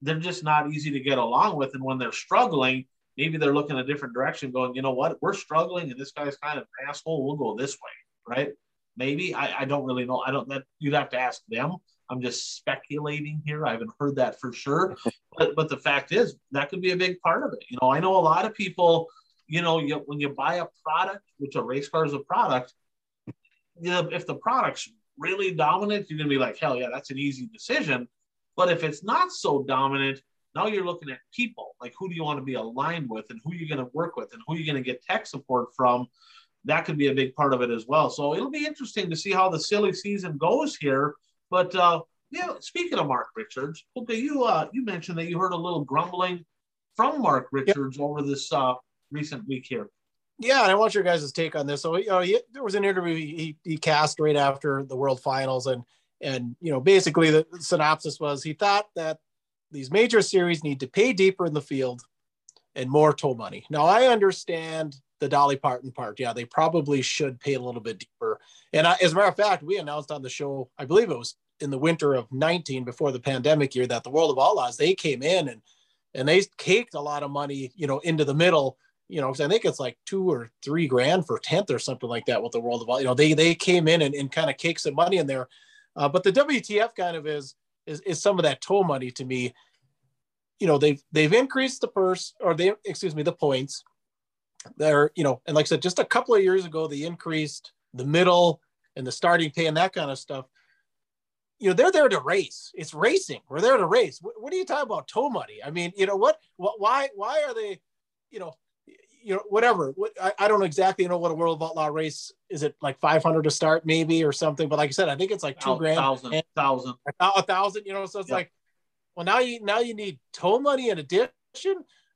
they're just not easy to get along with. And when they're struggling, maybe they're looking a different direction, going, you know what, we're struggling and this guy's kind of an asshole. We'll go this way, right? Maybe I, I don't really know. I don't that you'd have to ask them. I'm just speculating here. I haven't heard that for sure. But but the fact is that could be a big part of it. You know, I know a lot of people you know, you, when you buy a product, which a race car is a product, you know, if the product's really dominant, you're gonna be like, hell yeah, that's an easy decision. But if it's not so dominant, now you're looking at people like who do you want to be aligned with and who you're going to work with and who you're going to get tech support from. That could be a big part of it as well. So it'll be interesting to see how the silly season goes here. But uh, yeah, speaking of Mark Richards, okay, you uh, you mentioned that you heard a little grumbling from Mark Richards yep. over this uh, recent week here. Yeah, and I want your guys' take on this. So, you know, he, there was an interview he, he cast right after the World Finals, and and you know, basically the synopsis was he thought that these major series need to pay deeper in the field and more toll money. Now, I understand the Dolly Parton part. Yeah, they probably should pay a little bit deeper. And I, as a matter of fact, we announced on the show, I believe it was in the winter of 19 before the pandemic year, that the World of Outlaws they came in and and they caked a lot of money, you know, into the middle you know, because I think it's like two or three grand for tenth or something like that with the World of all. you know they they came in and, and kind of cake some money in there, uh, but the WTF kind of is is is some of that toll money to me. You know they've they've increased the purse or they excuse me the points. They're you know and like I said just a couple of years ago they increased the middle and the starting pay and that kind of stuff. You know they're there to race. It's racing. We're there to race. What, what are you talking about toll money? I mean you know what, what why why are they you know you know, whatever. What, I, I don't exactly know what a World of Outlaw race is. It like 500 to start, maybe, or something. But like I said, I think it's like two A grand, thousand, thousand. a, a thousand. You know, so it's Yeah. like, well, now you now you need toll money in addition.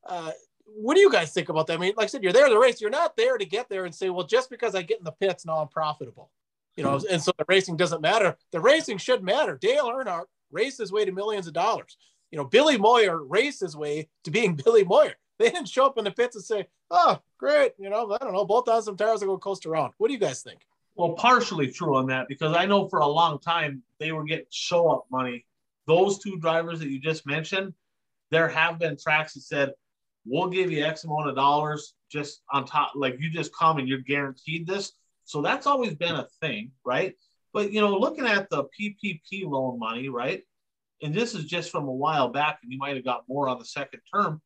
Uh, what do you guys think about that? I mean, like I said, you're there to race. You're not there to get there and say, well, just because I get in the pits, now I'm profitable. You know, and so the racing doesn't matter. The racing should matter. Dale Earnhardt raced his way to millions of dollars. You know, Billy Moyer raced his way to being Billy Moyer. They didn't show up in the pits and say, "Oh, great," you know, I don't know, bolt on some tires and go coast around. What do you guys think? Well, partially true on that because I know for a long time they were getting show up money. Those two drivers that you just mentioned, there have been tracks that said, we'll give you X amount of dollars just on top, like you just come and you're guaranteed this. So that's always been a thing, right? But you know, looking at the PPP loan money, right? And this is just from a while back, and you might have got more on the second term.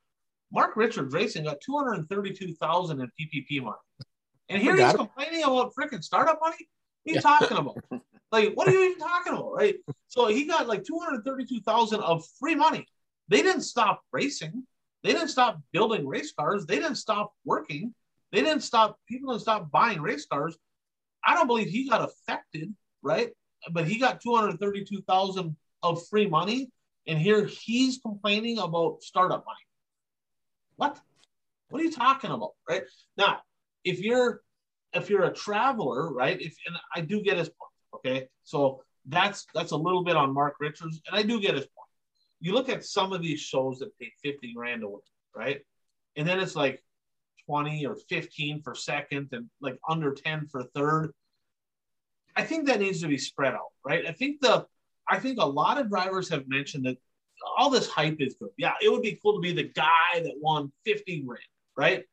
Mark Richards Racing got 232,000 in PPP money. And here he's complaining about freaking startup money. What are you Yeah. talking about? Like, what are you even talking about? Right. So he got like 232,000 of free money. They didn't stop racing. They didn't stop building race cars. They didn't stop working. They didn't stop, people didn't stop buying race cars. I don't believe he got affected, right? But he got 232,000 of free money. And here he's complaining about startup money. What? What are you talking about? Right now, if you're if you're a traveler, right? If and I do get his point, okay. So that's that's a little bit on Mark Richards, and I do get his point. You look at some of these shows that pay 50 grand a week, right? And then it's like 20 or 15 for second and like under 10 for third. I think that needs to be spread out, right? I think the I think a lot of drivers have mentioned that all this hype is good. Yeah, it would be cool to be the guy that won 50 grand, right?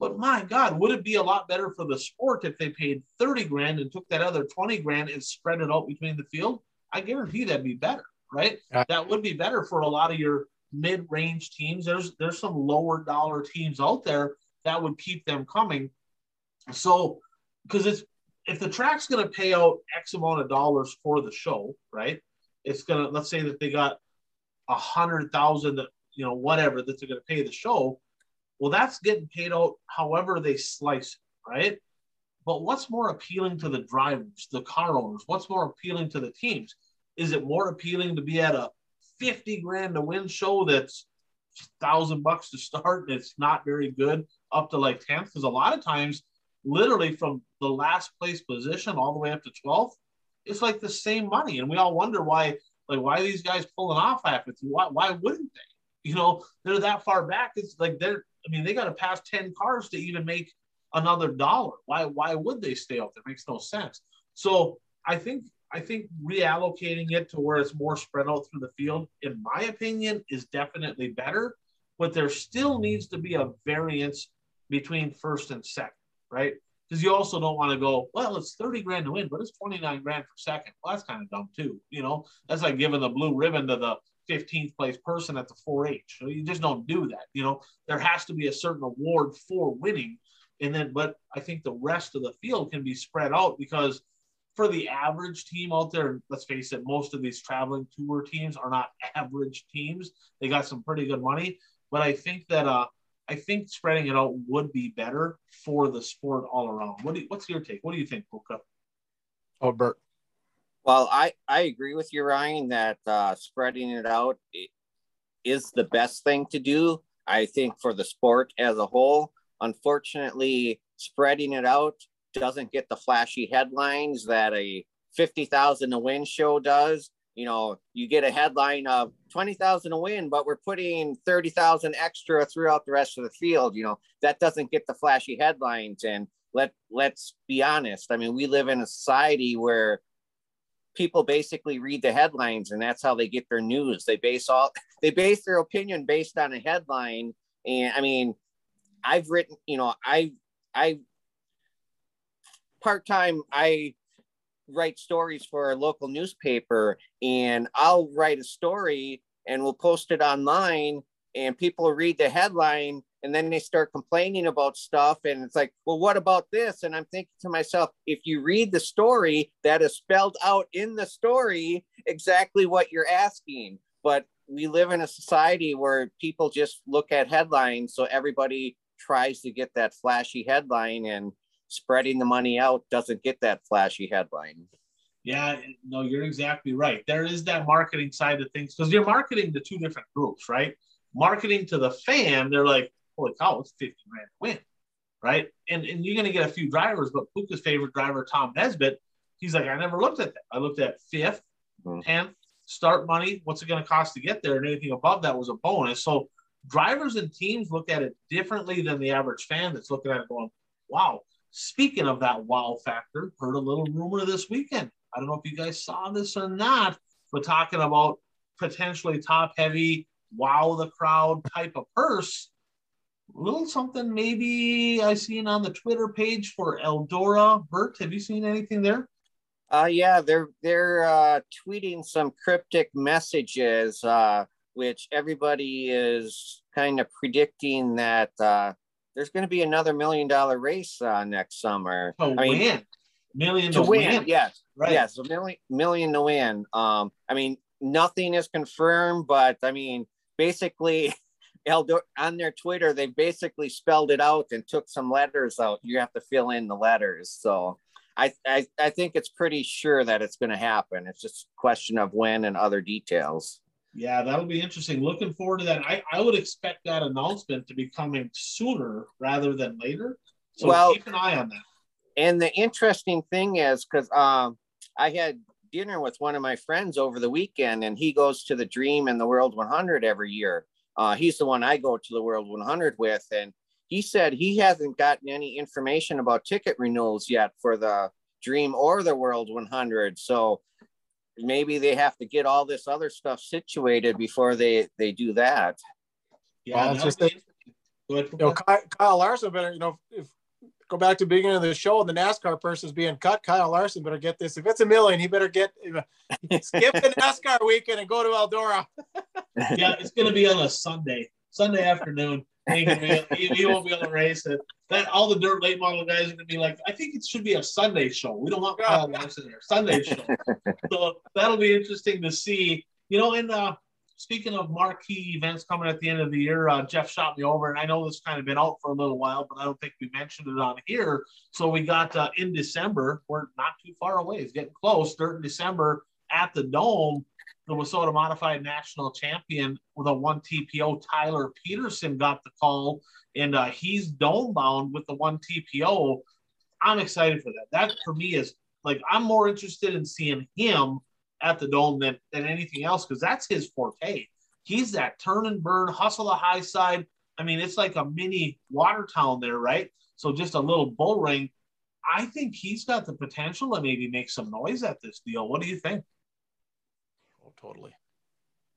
But my God, would it be a lot better for the sport if they paid 30 grand and took that other 20 grand and spread it out between the field? I guarantee that'd be better, right? Yeah. That would be better for a lot of your mid-range teams. There's there's some lower dollar teams out there that would keep them coming. So because it's if the track's gonna pay out X amount of dollars for the show, right? It's gonna let's say that they got a hundred thousand, you know, whatever that they're gonna pay the show well, that's getting paid out however they slice it, right? But what's more appealing to the drivers, the car owners? What's more appealing to the teams? Is it more appealing to be at a 50 grand to win show that's thousand bucks to start and it's not very good up to like 10th? Because a lot of times, literally from the last place position all the way up to 12th, it's like the same money. And we all wonder why, like, why are these guys pulling off half it? Why, why wouldn't they? You know, they're that far back. It's like they're I mean, they got to pass 10 cars to even make another dollar. Why why would they stay out there? Makes no sense. So I think I think reallocating it to where it's more spread out through the field, in my opinion, is definitely better. But there still needs to be a variance between first and second, right? Because you also don't want to go, well, it's 30 grand to win, but it's 29 grand for second. Well, that's kind of dumb too. You know, that's like giving the blue ribbon to the 15th place person at the 4-H. So you just don't do that. You know, there has to be a certain award for winning. And then, but I think the rest of the field can be spread out because for the average team out there, let's face it, most of these traveling tour teams are not average teams. They got some pretty good money. But I think that uh I think spreading it out would be better for the sport all around. What do you, what's your take? What do you think, Puka? Oh, Bert. Well, I, I agree with you, Ryan, that uh, spreading it out is the best thing to do. I think for the sport as a whole. Unfortunately, spreading it out doesn't get the flashy headlines that a 50,000 to win show does. You know, you get a headline of 20,000 to win, but we're putting 30,000 extra throughout the rest of the field. You know, that doesn't get the flashy headlines. And let, let's be honest. I mean, we live in a society where people basically read the headlines and that's how they get their news. They base all, they base their opinion based on a headline. And I mean, I've written, you know, I, I part time, I write stories for a local newspaper and I'll write a story and we'll post it online and people read the headline and then they start complaining about stuff and it's like well what about this? And i'm thinking to myself if you read the story that is spelled out in the story exactly what you're asking. But we live in a society where people just look at headlines so everybody tries to get that flashy headline and spreading the money out doesn't get that flashy headline. Yeah, no, you're exactly right. There is that marketing side of things because you're marketing to two different groups, right? Marketing to the fan, they're like, holy cow, it's 50 grand to win, right? And, and you're going to get a few drivers, but Puka's favorite driver, Tom Nesbitt, he's like, I never looked at that. I looked at 5th mm-hmm. 10th, start money, what's it going to cost to get there? And anything above that was a bonus. So drivers and teams look at it differently than the average fan that's looking at it going, wow, Speaking of that wow factor, heard a little rumor this weekend. I don't know if you guys saw this or not, but talking about potentially top heavy, wow the crowd type of purse. A little something maybe I seen on the Twitter page for Eldora. Bert, have you seen anything there? Uh, yeah, they're they're uh, tweeting some cryptic messages, uh, which everybody is kind of predicting that uh, there's going to be another million dollar race uh, next summer. To I win. million to, to win. win. Yes. Right. Yes. A million, million to win. Um, I mean, nothing is confirmed, but I mean, basically, Eldor on their Twitter, they basically spelled it out and took some letters out. You have to fill in the letters. So I, I, I think it's pretty sure that it's going to happen. It's just a question of when and other details. Yeah, that'll be interesting. Looking forward to that. I, I would expect that announcement to be coming sooner rather than later. So well, keep an eye on that. And the interesting thing is because um, I had dinner with one of my friends over the weekend, and he goes to the Dream and the World 100 every year. Uh, he's the one I go to the World 100 with, and he said he hasn't gotten any information about ticket renewals yet for the Dream or the World 100. So maybe they have to get all this other stuff situated before they they do that. Yeah, well, just that, you know, Kyle Larson better, you know, if go back to the beginning of the show and the NASCAR person's being cut, Kyle Larson better get this. If it's a million, he better get skip the NASCAR weekend and go to Eldora. yeah, it's going to be on a Sunday, Sunday afternoon. He, be, he, he, won't be able to race it. That all the dirt late model guys are gonna be like, I think it should be a Sunday show. We don't want Kyle Larson there. Sunday show. so that'll be interesting to see. You know, and uh, speaking of marquee events coming at the end of the year, uh, Jeff shot me over, and I know this kind of been out for a little while, but I don't think we mentioned it on here. So we got uh, in December. We're not too far away. It's getting close. Third in December at the Dome the WISSOTA Modified National Champion with a one TPO, Tyler Peterson, got the call, and uh, he's dome bound with the one TPO. I'm excited for that. That for me is like I'm more interested in seeing him at the dome than, than anything else because that's his forte. He's that turn and burn, hustle the high side. I mean, it's like a mini Watertown there, right? So just a little bull ring. I think he's got the potential to maybe make some noise at this deal. What do you think? Totally,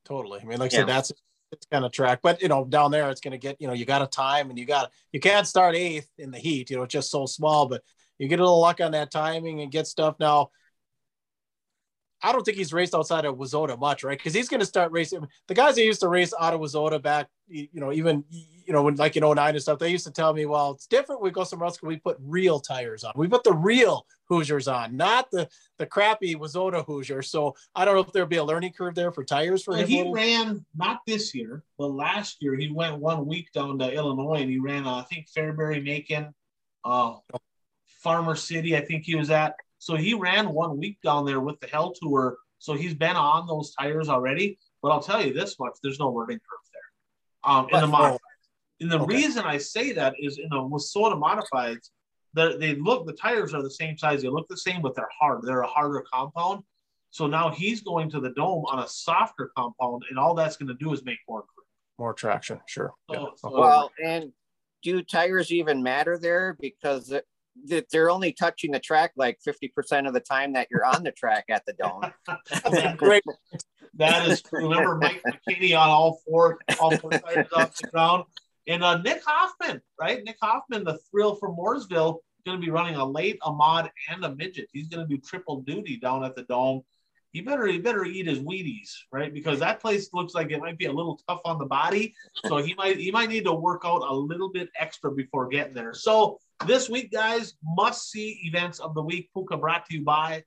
totally. I mean, like I said, that's it's kind of track, but you know, down there it's going to get you know you got a time and you got you can't start eighth in the heat. You know, it's just so small, but you get a little luck on that timing and get stuff now. I don't think he's raced outside of WISSOTA much, right? Because he's going to start racing. The guys that used to race out of WISSOTA back, you know, even you know when like in 09 and stuff, they used to tell me, well, it's different. We go somewhere else. We put real tires on. We put the real Hoosiers on, not the the crappy WISSOTA Hoosier. So I don't know if there'll be a learning curve there for tires for well, him. He ran not this year, but last year he went one week down to Illinois and he ran, uh, I think Fairbury, Macon, uh, Farmer City. I think he was at so he ran one week down there with the Hell Tour. So he's been on those tires already. But I'll tell you this much: there's no learning curve there. Um, in the modifieds. And the okay. reason I say that is in the WISSOTA modifieds, They're, they look the tires are the same size. They look the same, but they're hard. They're a harder compound. So now he's going to the dome on a softer compound, and all that's going to do is make more grip. More traction, sure. So, Yeah. so- Well, and do tires even matter there? Because it- that they're only touching the track like 50% of the time that you're on the track at the dome. Great. That is true. Remember Mike McKinney on all four, all four tires off the ground. And uh, Nick Hoffman, right? Nick Hoffman, the thrill from Mooresville, going to be running a late, a mod, and a midget. He's going to do triple duty down at the dome. He better he better eat his Wheaties, right? Because that place looks like it might be a little tough on the body. So he might he might need to work out a little bit extra before getting there. So this week, guys, must see events of the week. Puka brought to you by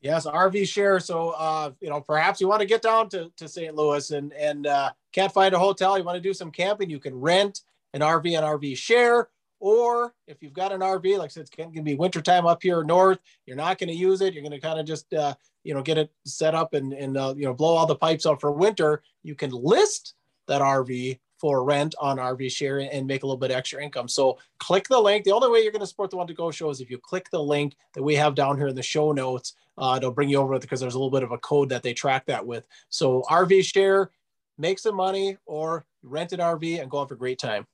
Yes, RV share. So, uh, you know, perhaps you want to get down to, to St. Louis and and uh, can't find a hotel. You want to do some camping. You can rent an RV and RV share. Or if you've got an RV, like I said, it's going to be wintertime up here north. You're not going to use it. You're going to kind of just, uh, you know, get it set up and and uh, you know blow all the pipes out for winter. You can list that RV for rent on RV share and make a little bit extra income. So click the link. The only way you're going to support the one to go show is if you click the link that we have down here in the show notes. Uh, it'll bring you over because there's a little bit of a code that they track that with. So RV share, make some money or rent an RV and go have a great time.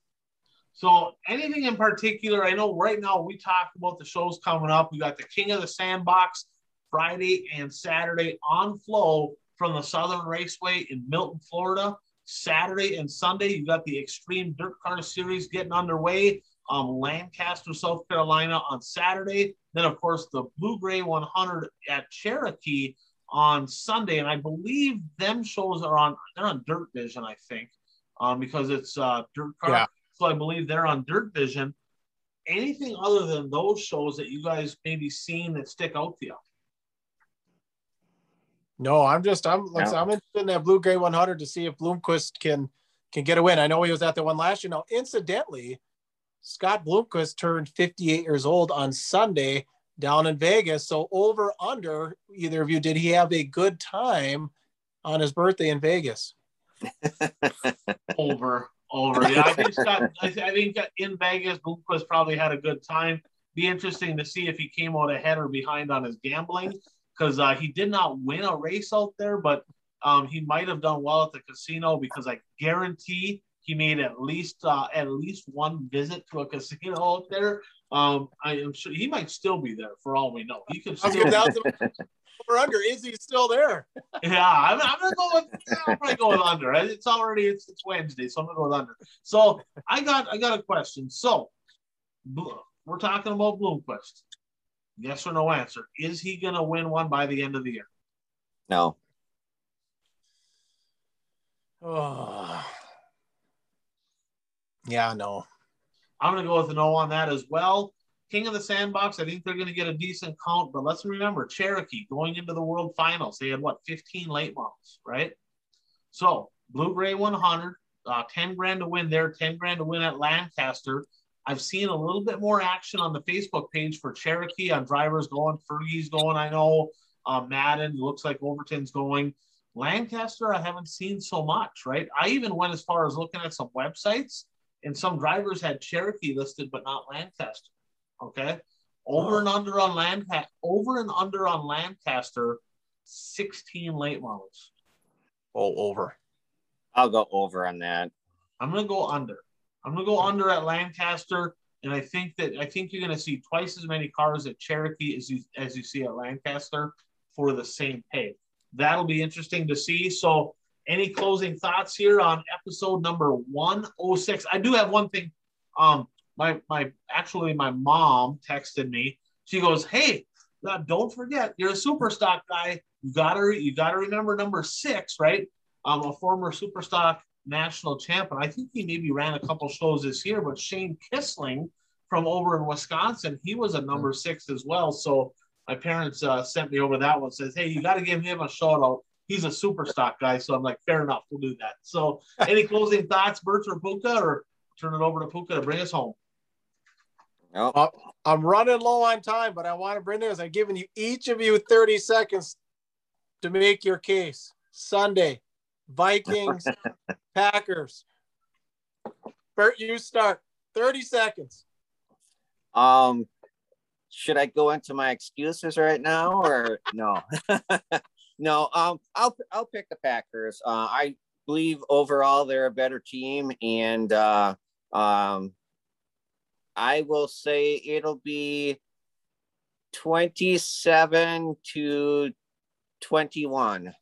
So anything in particular? I know right now we talked about the shows coming up. We got the King of the Sandbox Friday and Saturday on Flo from the Southern Raceway in Milton, Florida. Saturday and Sunday, you got the Extreme Dirt Car Series getting underway. Um, Lancaster, South Carolina on Saturday. Then, of course, the Blue Gray 100 at Cherokee on Sunday. And I believe them shows are on, they're on Dirt Vision, I think, um, because it's uh, Dirt Car. Yeah. So I believe they're on Dirt Vision. Anything other than those shows that you guys maybe seen that stick out to you? No, I'm just I'm like I said, Yeah. I'm interested in that blue gray 100 to see if Bloomquist can can get a win. I know he was at the one last year. Now, incidentally, Scott Bloomquist turned 58 years old on Sunday down in Vegas. So over under either of you, did he have a good time on his birthday in Vegas? Over, over. Yeah, I think Scott. I, th- I think in Vegas, Bloomquist probably had a good time. Be interesting to see if he came out ahead or behind on his gambling because uh, he did not win a race out there, but um, he might have done well at the casino because I guarantee he made at least uh, at least one visit to a casino out there. Um, I am sure he might still be there for all we know. He could still. over under. Is he still there? Yeah, I'm, I'm gonna go with I'm probably go with under. It's already it's, it's Wednesday, so I'm gonna go with under. So I got I got a question. So we're talking about Bloomquist. Yes or no answer. Is he gonna win one by the end of the year? no. Oh. Yeah, no. I'm gonna go with a no on that as well. King of the Sandbox, I think they're gonna get a decent count, but let's remember Cherokee going into the World Finals. They had what 15 late models, right? So Blue Gray 100, uh, 10 grand to win there, 10 grand to win at Lancaster. I've seen a little bit more action on the Facebook page for Cherokee on drivers going, Fergie's going. I know uh, Madden looks like Overton's going. Lancaster, I haven't seen so much, right? I even went as far as looking at some websites, and some drivers had Cherokee listed, but not Lancaster. Okay, over Oh. and under on Lancaster, over and under on Lancaster, 16 late models. Oh, over. I'll go over on that. I'm gonna go under. I'm gonna go under at Lancaster, and I think that I think you're gonna see twice as many cars at Cherokee as you as you see at Lancaster for the same pay. That'll be interesting to see. So, any closing thoughts here on episode number 106? I do have one thing. Um, my my actually my mom texted me. She goes, "Hey, now don't forget you're a super stock guy. You gotta you gotta remember number six, right? Um, a former super stock national champion. I think he maybe ran a couple shows this year, but Shane Kissling from over in Wisconsin, he was a number six as well. So my parents uh, sent me over that one. Says, hey, you got to give him a shout out. He's a super stock guy. So I'm like, fair enough, we'll do that. So any closing thoughts, Bert or Puka, or turn it over to Puka to bring us home? No. I'm running low on time, but I want to bring this. I'm giving you each of you 30 seconds to make your case. Sunday, Vikings, Packers. Bert, you start. 30 seconds. Um, should I go into my excuses right now or no? no, um, I'll I'll pick the Packers. Uh, I believe overall they're a better team, and uh, um, I will say it'll be twenty-seven to twenty-one.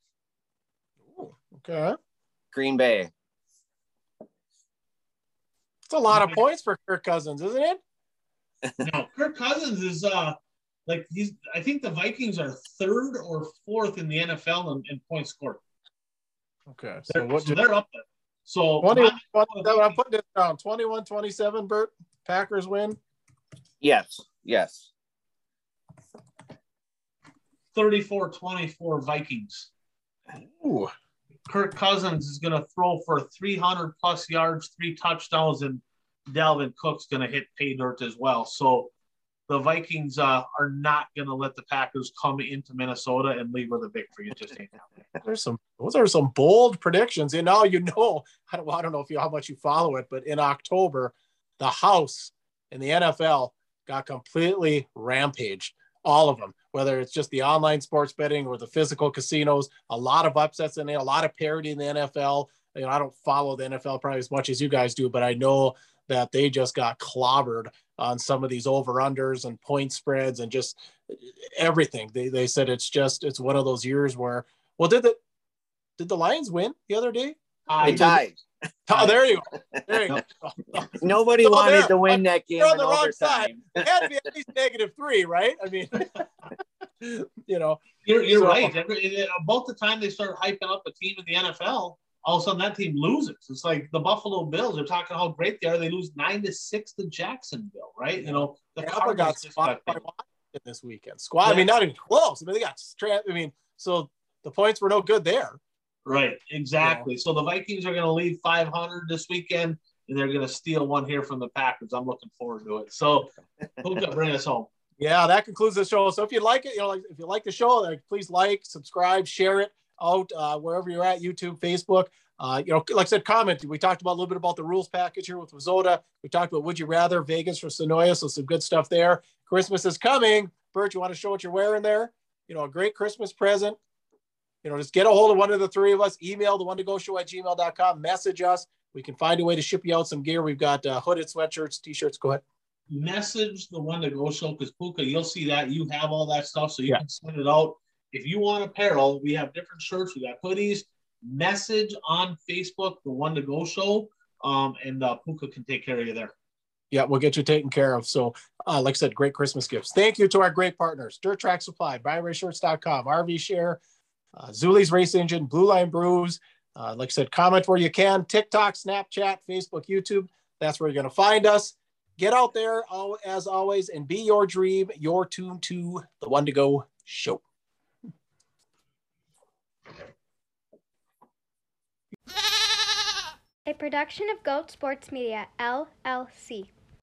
Okay. Green Bay. It's a lot of points for Kirk Cousins, isn't it? no, Kirk Cousins is uh like he's. I think the Vikings are third or fourth in the NFL in, in points scored. Okay. So, They're, what so they're up there. So 21, my- 27, I'm putting it down 21 27, Bert. Packers win. Yes, yes. 34-24 Vikings. Ooh. Kirk Cousins is going to throw for 300 plus yards, three touchdowns, and Dalvin Cook's going to hit pay dirt as well. So the Vikings uh, are not going to let the Packers come into Minnesota and leave with a victory. It just ain't. There's some those are some bold predictions. And now you know, I don't, I don't know if you how much you follow it, but in October, the house in the NFL got completely rampaged. All of them, whether it's just the online sports betting or the physical casinos, a lot of upsets in there, a lot of parity in the NFL. You know, I don't follow the NFL probably as much as you guys do, but I know that they just got clobbered on some of these over unders and point spreads and just everything. They, they said it's just it's one of those years where well did the did the Lions win the other day? They tied. Oh, there you go. There you go. Nobody So wanted there, to win that game you're on the wrong side. It had to be at least negative three, right? I mean, you know, You're, you're So- right. About uh, the time they start hyping up a team in the NFL, all of a sudden that team loses. It's like the Buffalo Bills. They're talking how great they are. They lose nine to six to Jacksonville, right? You know, the Tampa got Cardinals spotted by got- Washington this weekend. Squad. I mean, not even close. I mean, they got. Stra- I mean, so the points were no good there. Right, exactly. So the Vikings are going to leave 500 this weekend, and they're going to steal one here from the Packers. I'm looking forward to it. So, who can bring us home? Yeah, that concludes the show. So if you like it, you know, like if you like the show, like please like, subscribe, share it out uh, wherever you're at, YouTube, Facebook. Uh, you know, like I said, comment. We talked about a little bit about the rules package here with WISSOTA. We talked about Would You Rather, Vegas for Senoia, so some good stuff there. Christmas is coming. Bert, you want to show what you're wearing there? You know, a great Christmas present. You know, just get a hold of one of the three of us. Email the one to go show at gmail.com. Message us. We can find a way to ship you out some gear. We've got uh, hooded sweatshirts, t-shirts. Go ahead. Message the one to go show because Puka, you'll see that you have all that stuff, so you Yeah. can send it out. If you want apparel, we have different shirts. We got hoodies. Message on Facebook the one to go show, um, and uh, Puka can take care of you there. Yeah, we'll get you taken care of. So, uh, like I said, great Christmas gifts. Thank you to our great partners Dirt Track Supply, BuyRaceShirts.com, RV Share, uh, Zeuli's Race Engine, Blue Line Brews. Uh, like I said, comment where you can TikTok, Snapchat, Facebook, YouTube. That's where you're going to find us. Get out there as always and be your dream, your tune to the one to go show. A production of Goat Sports Media, LLC.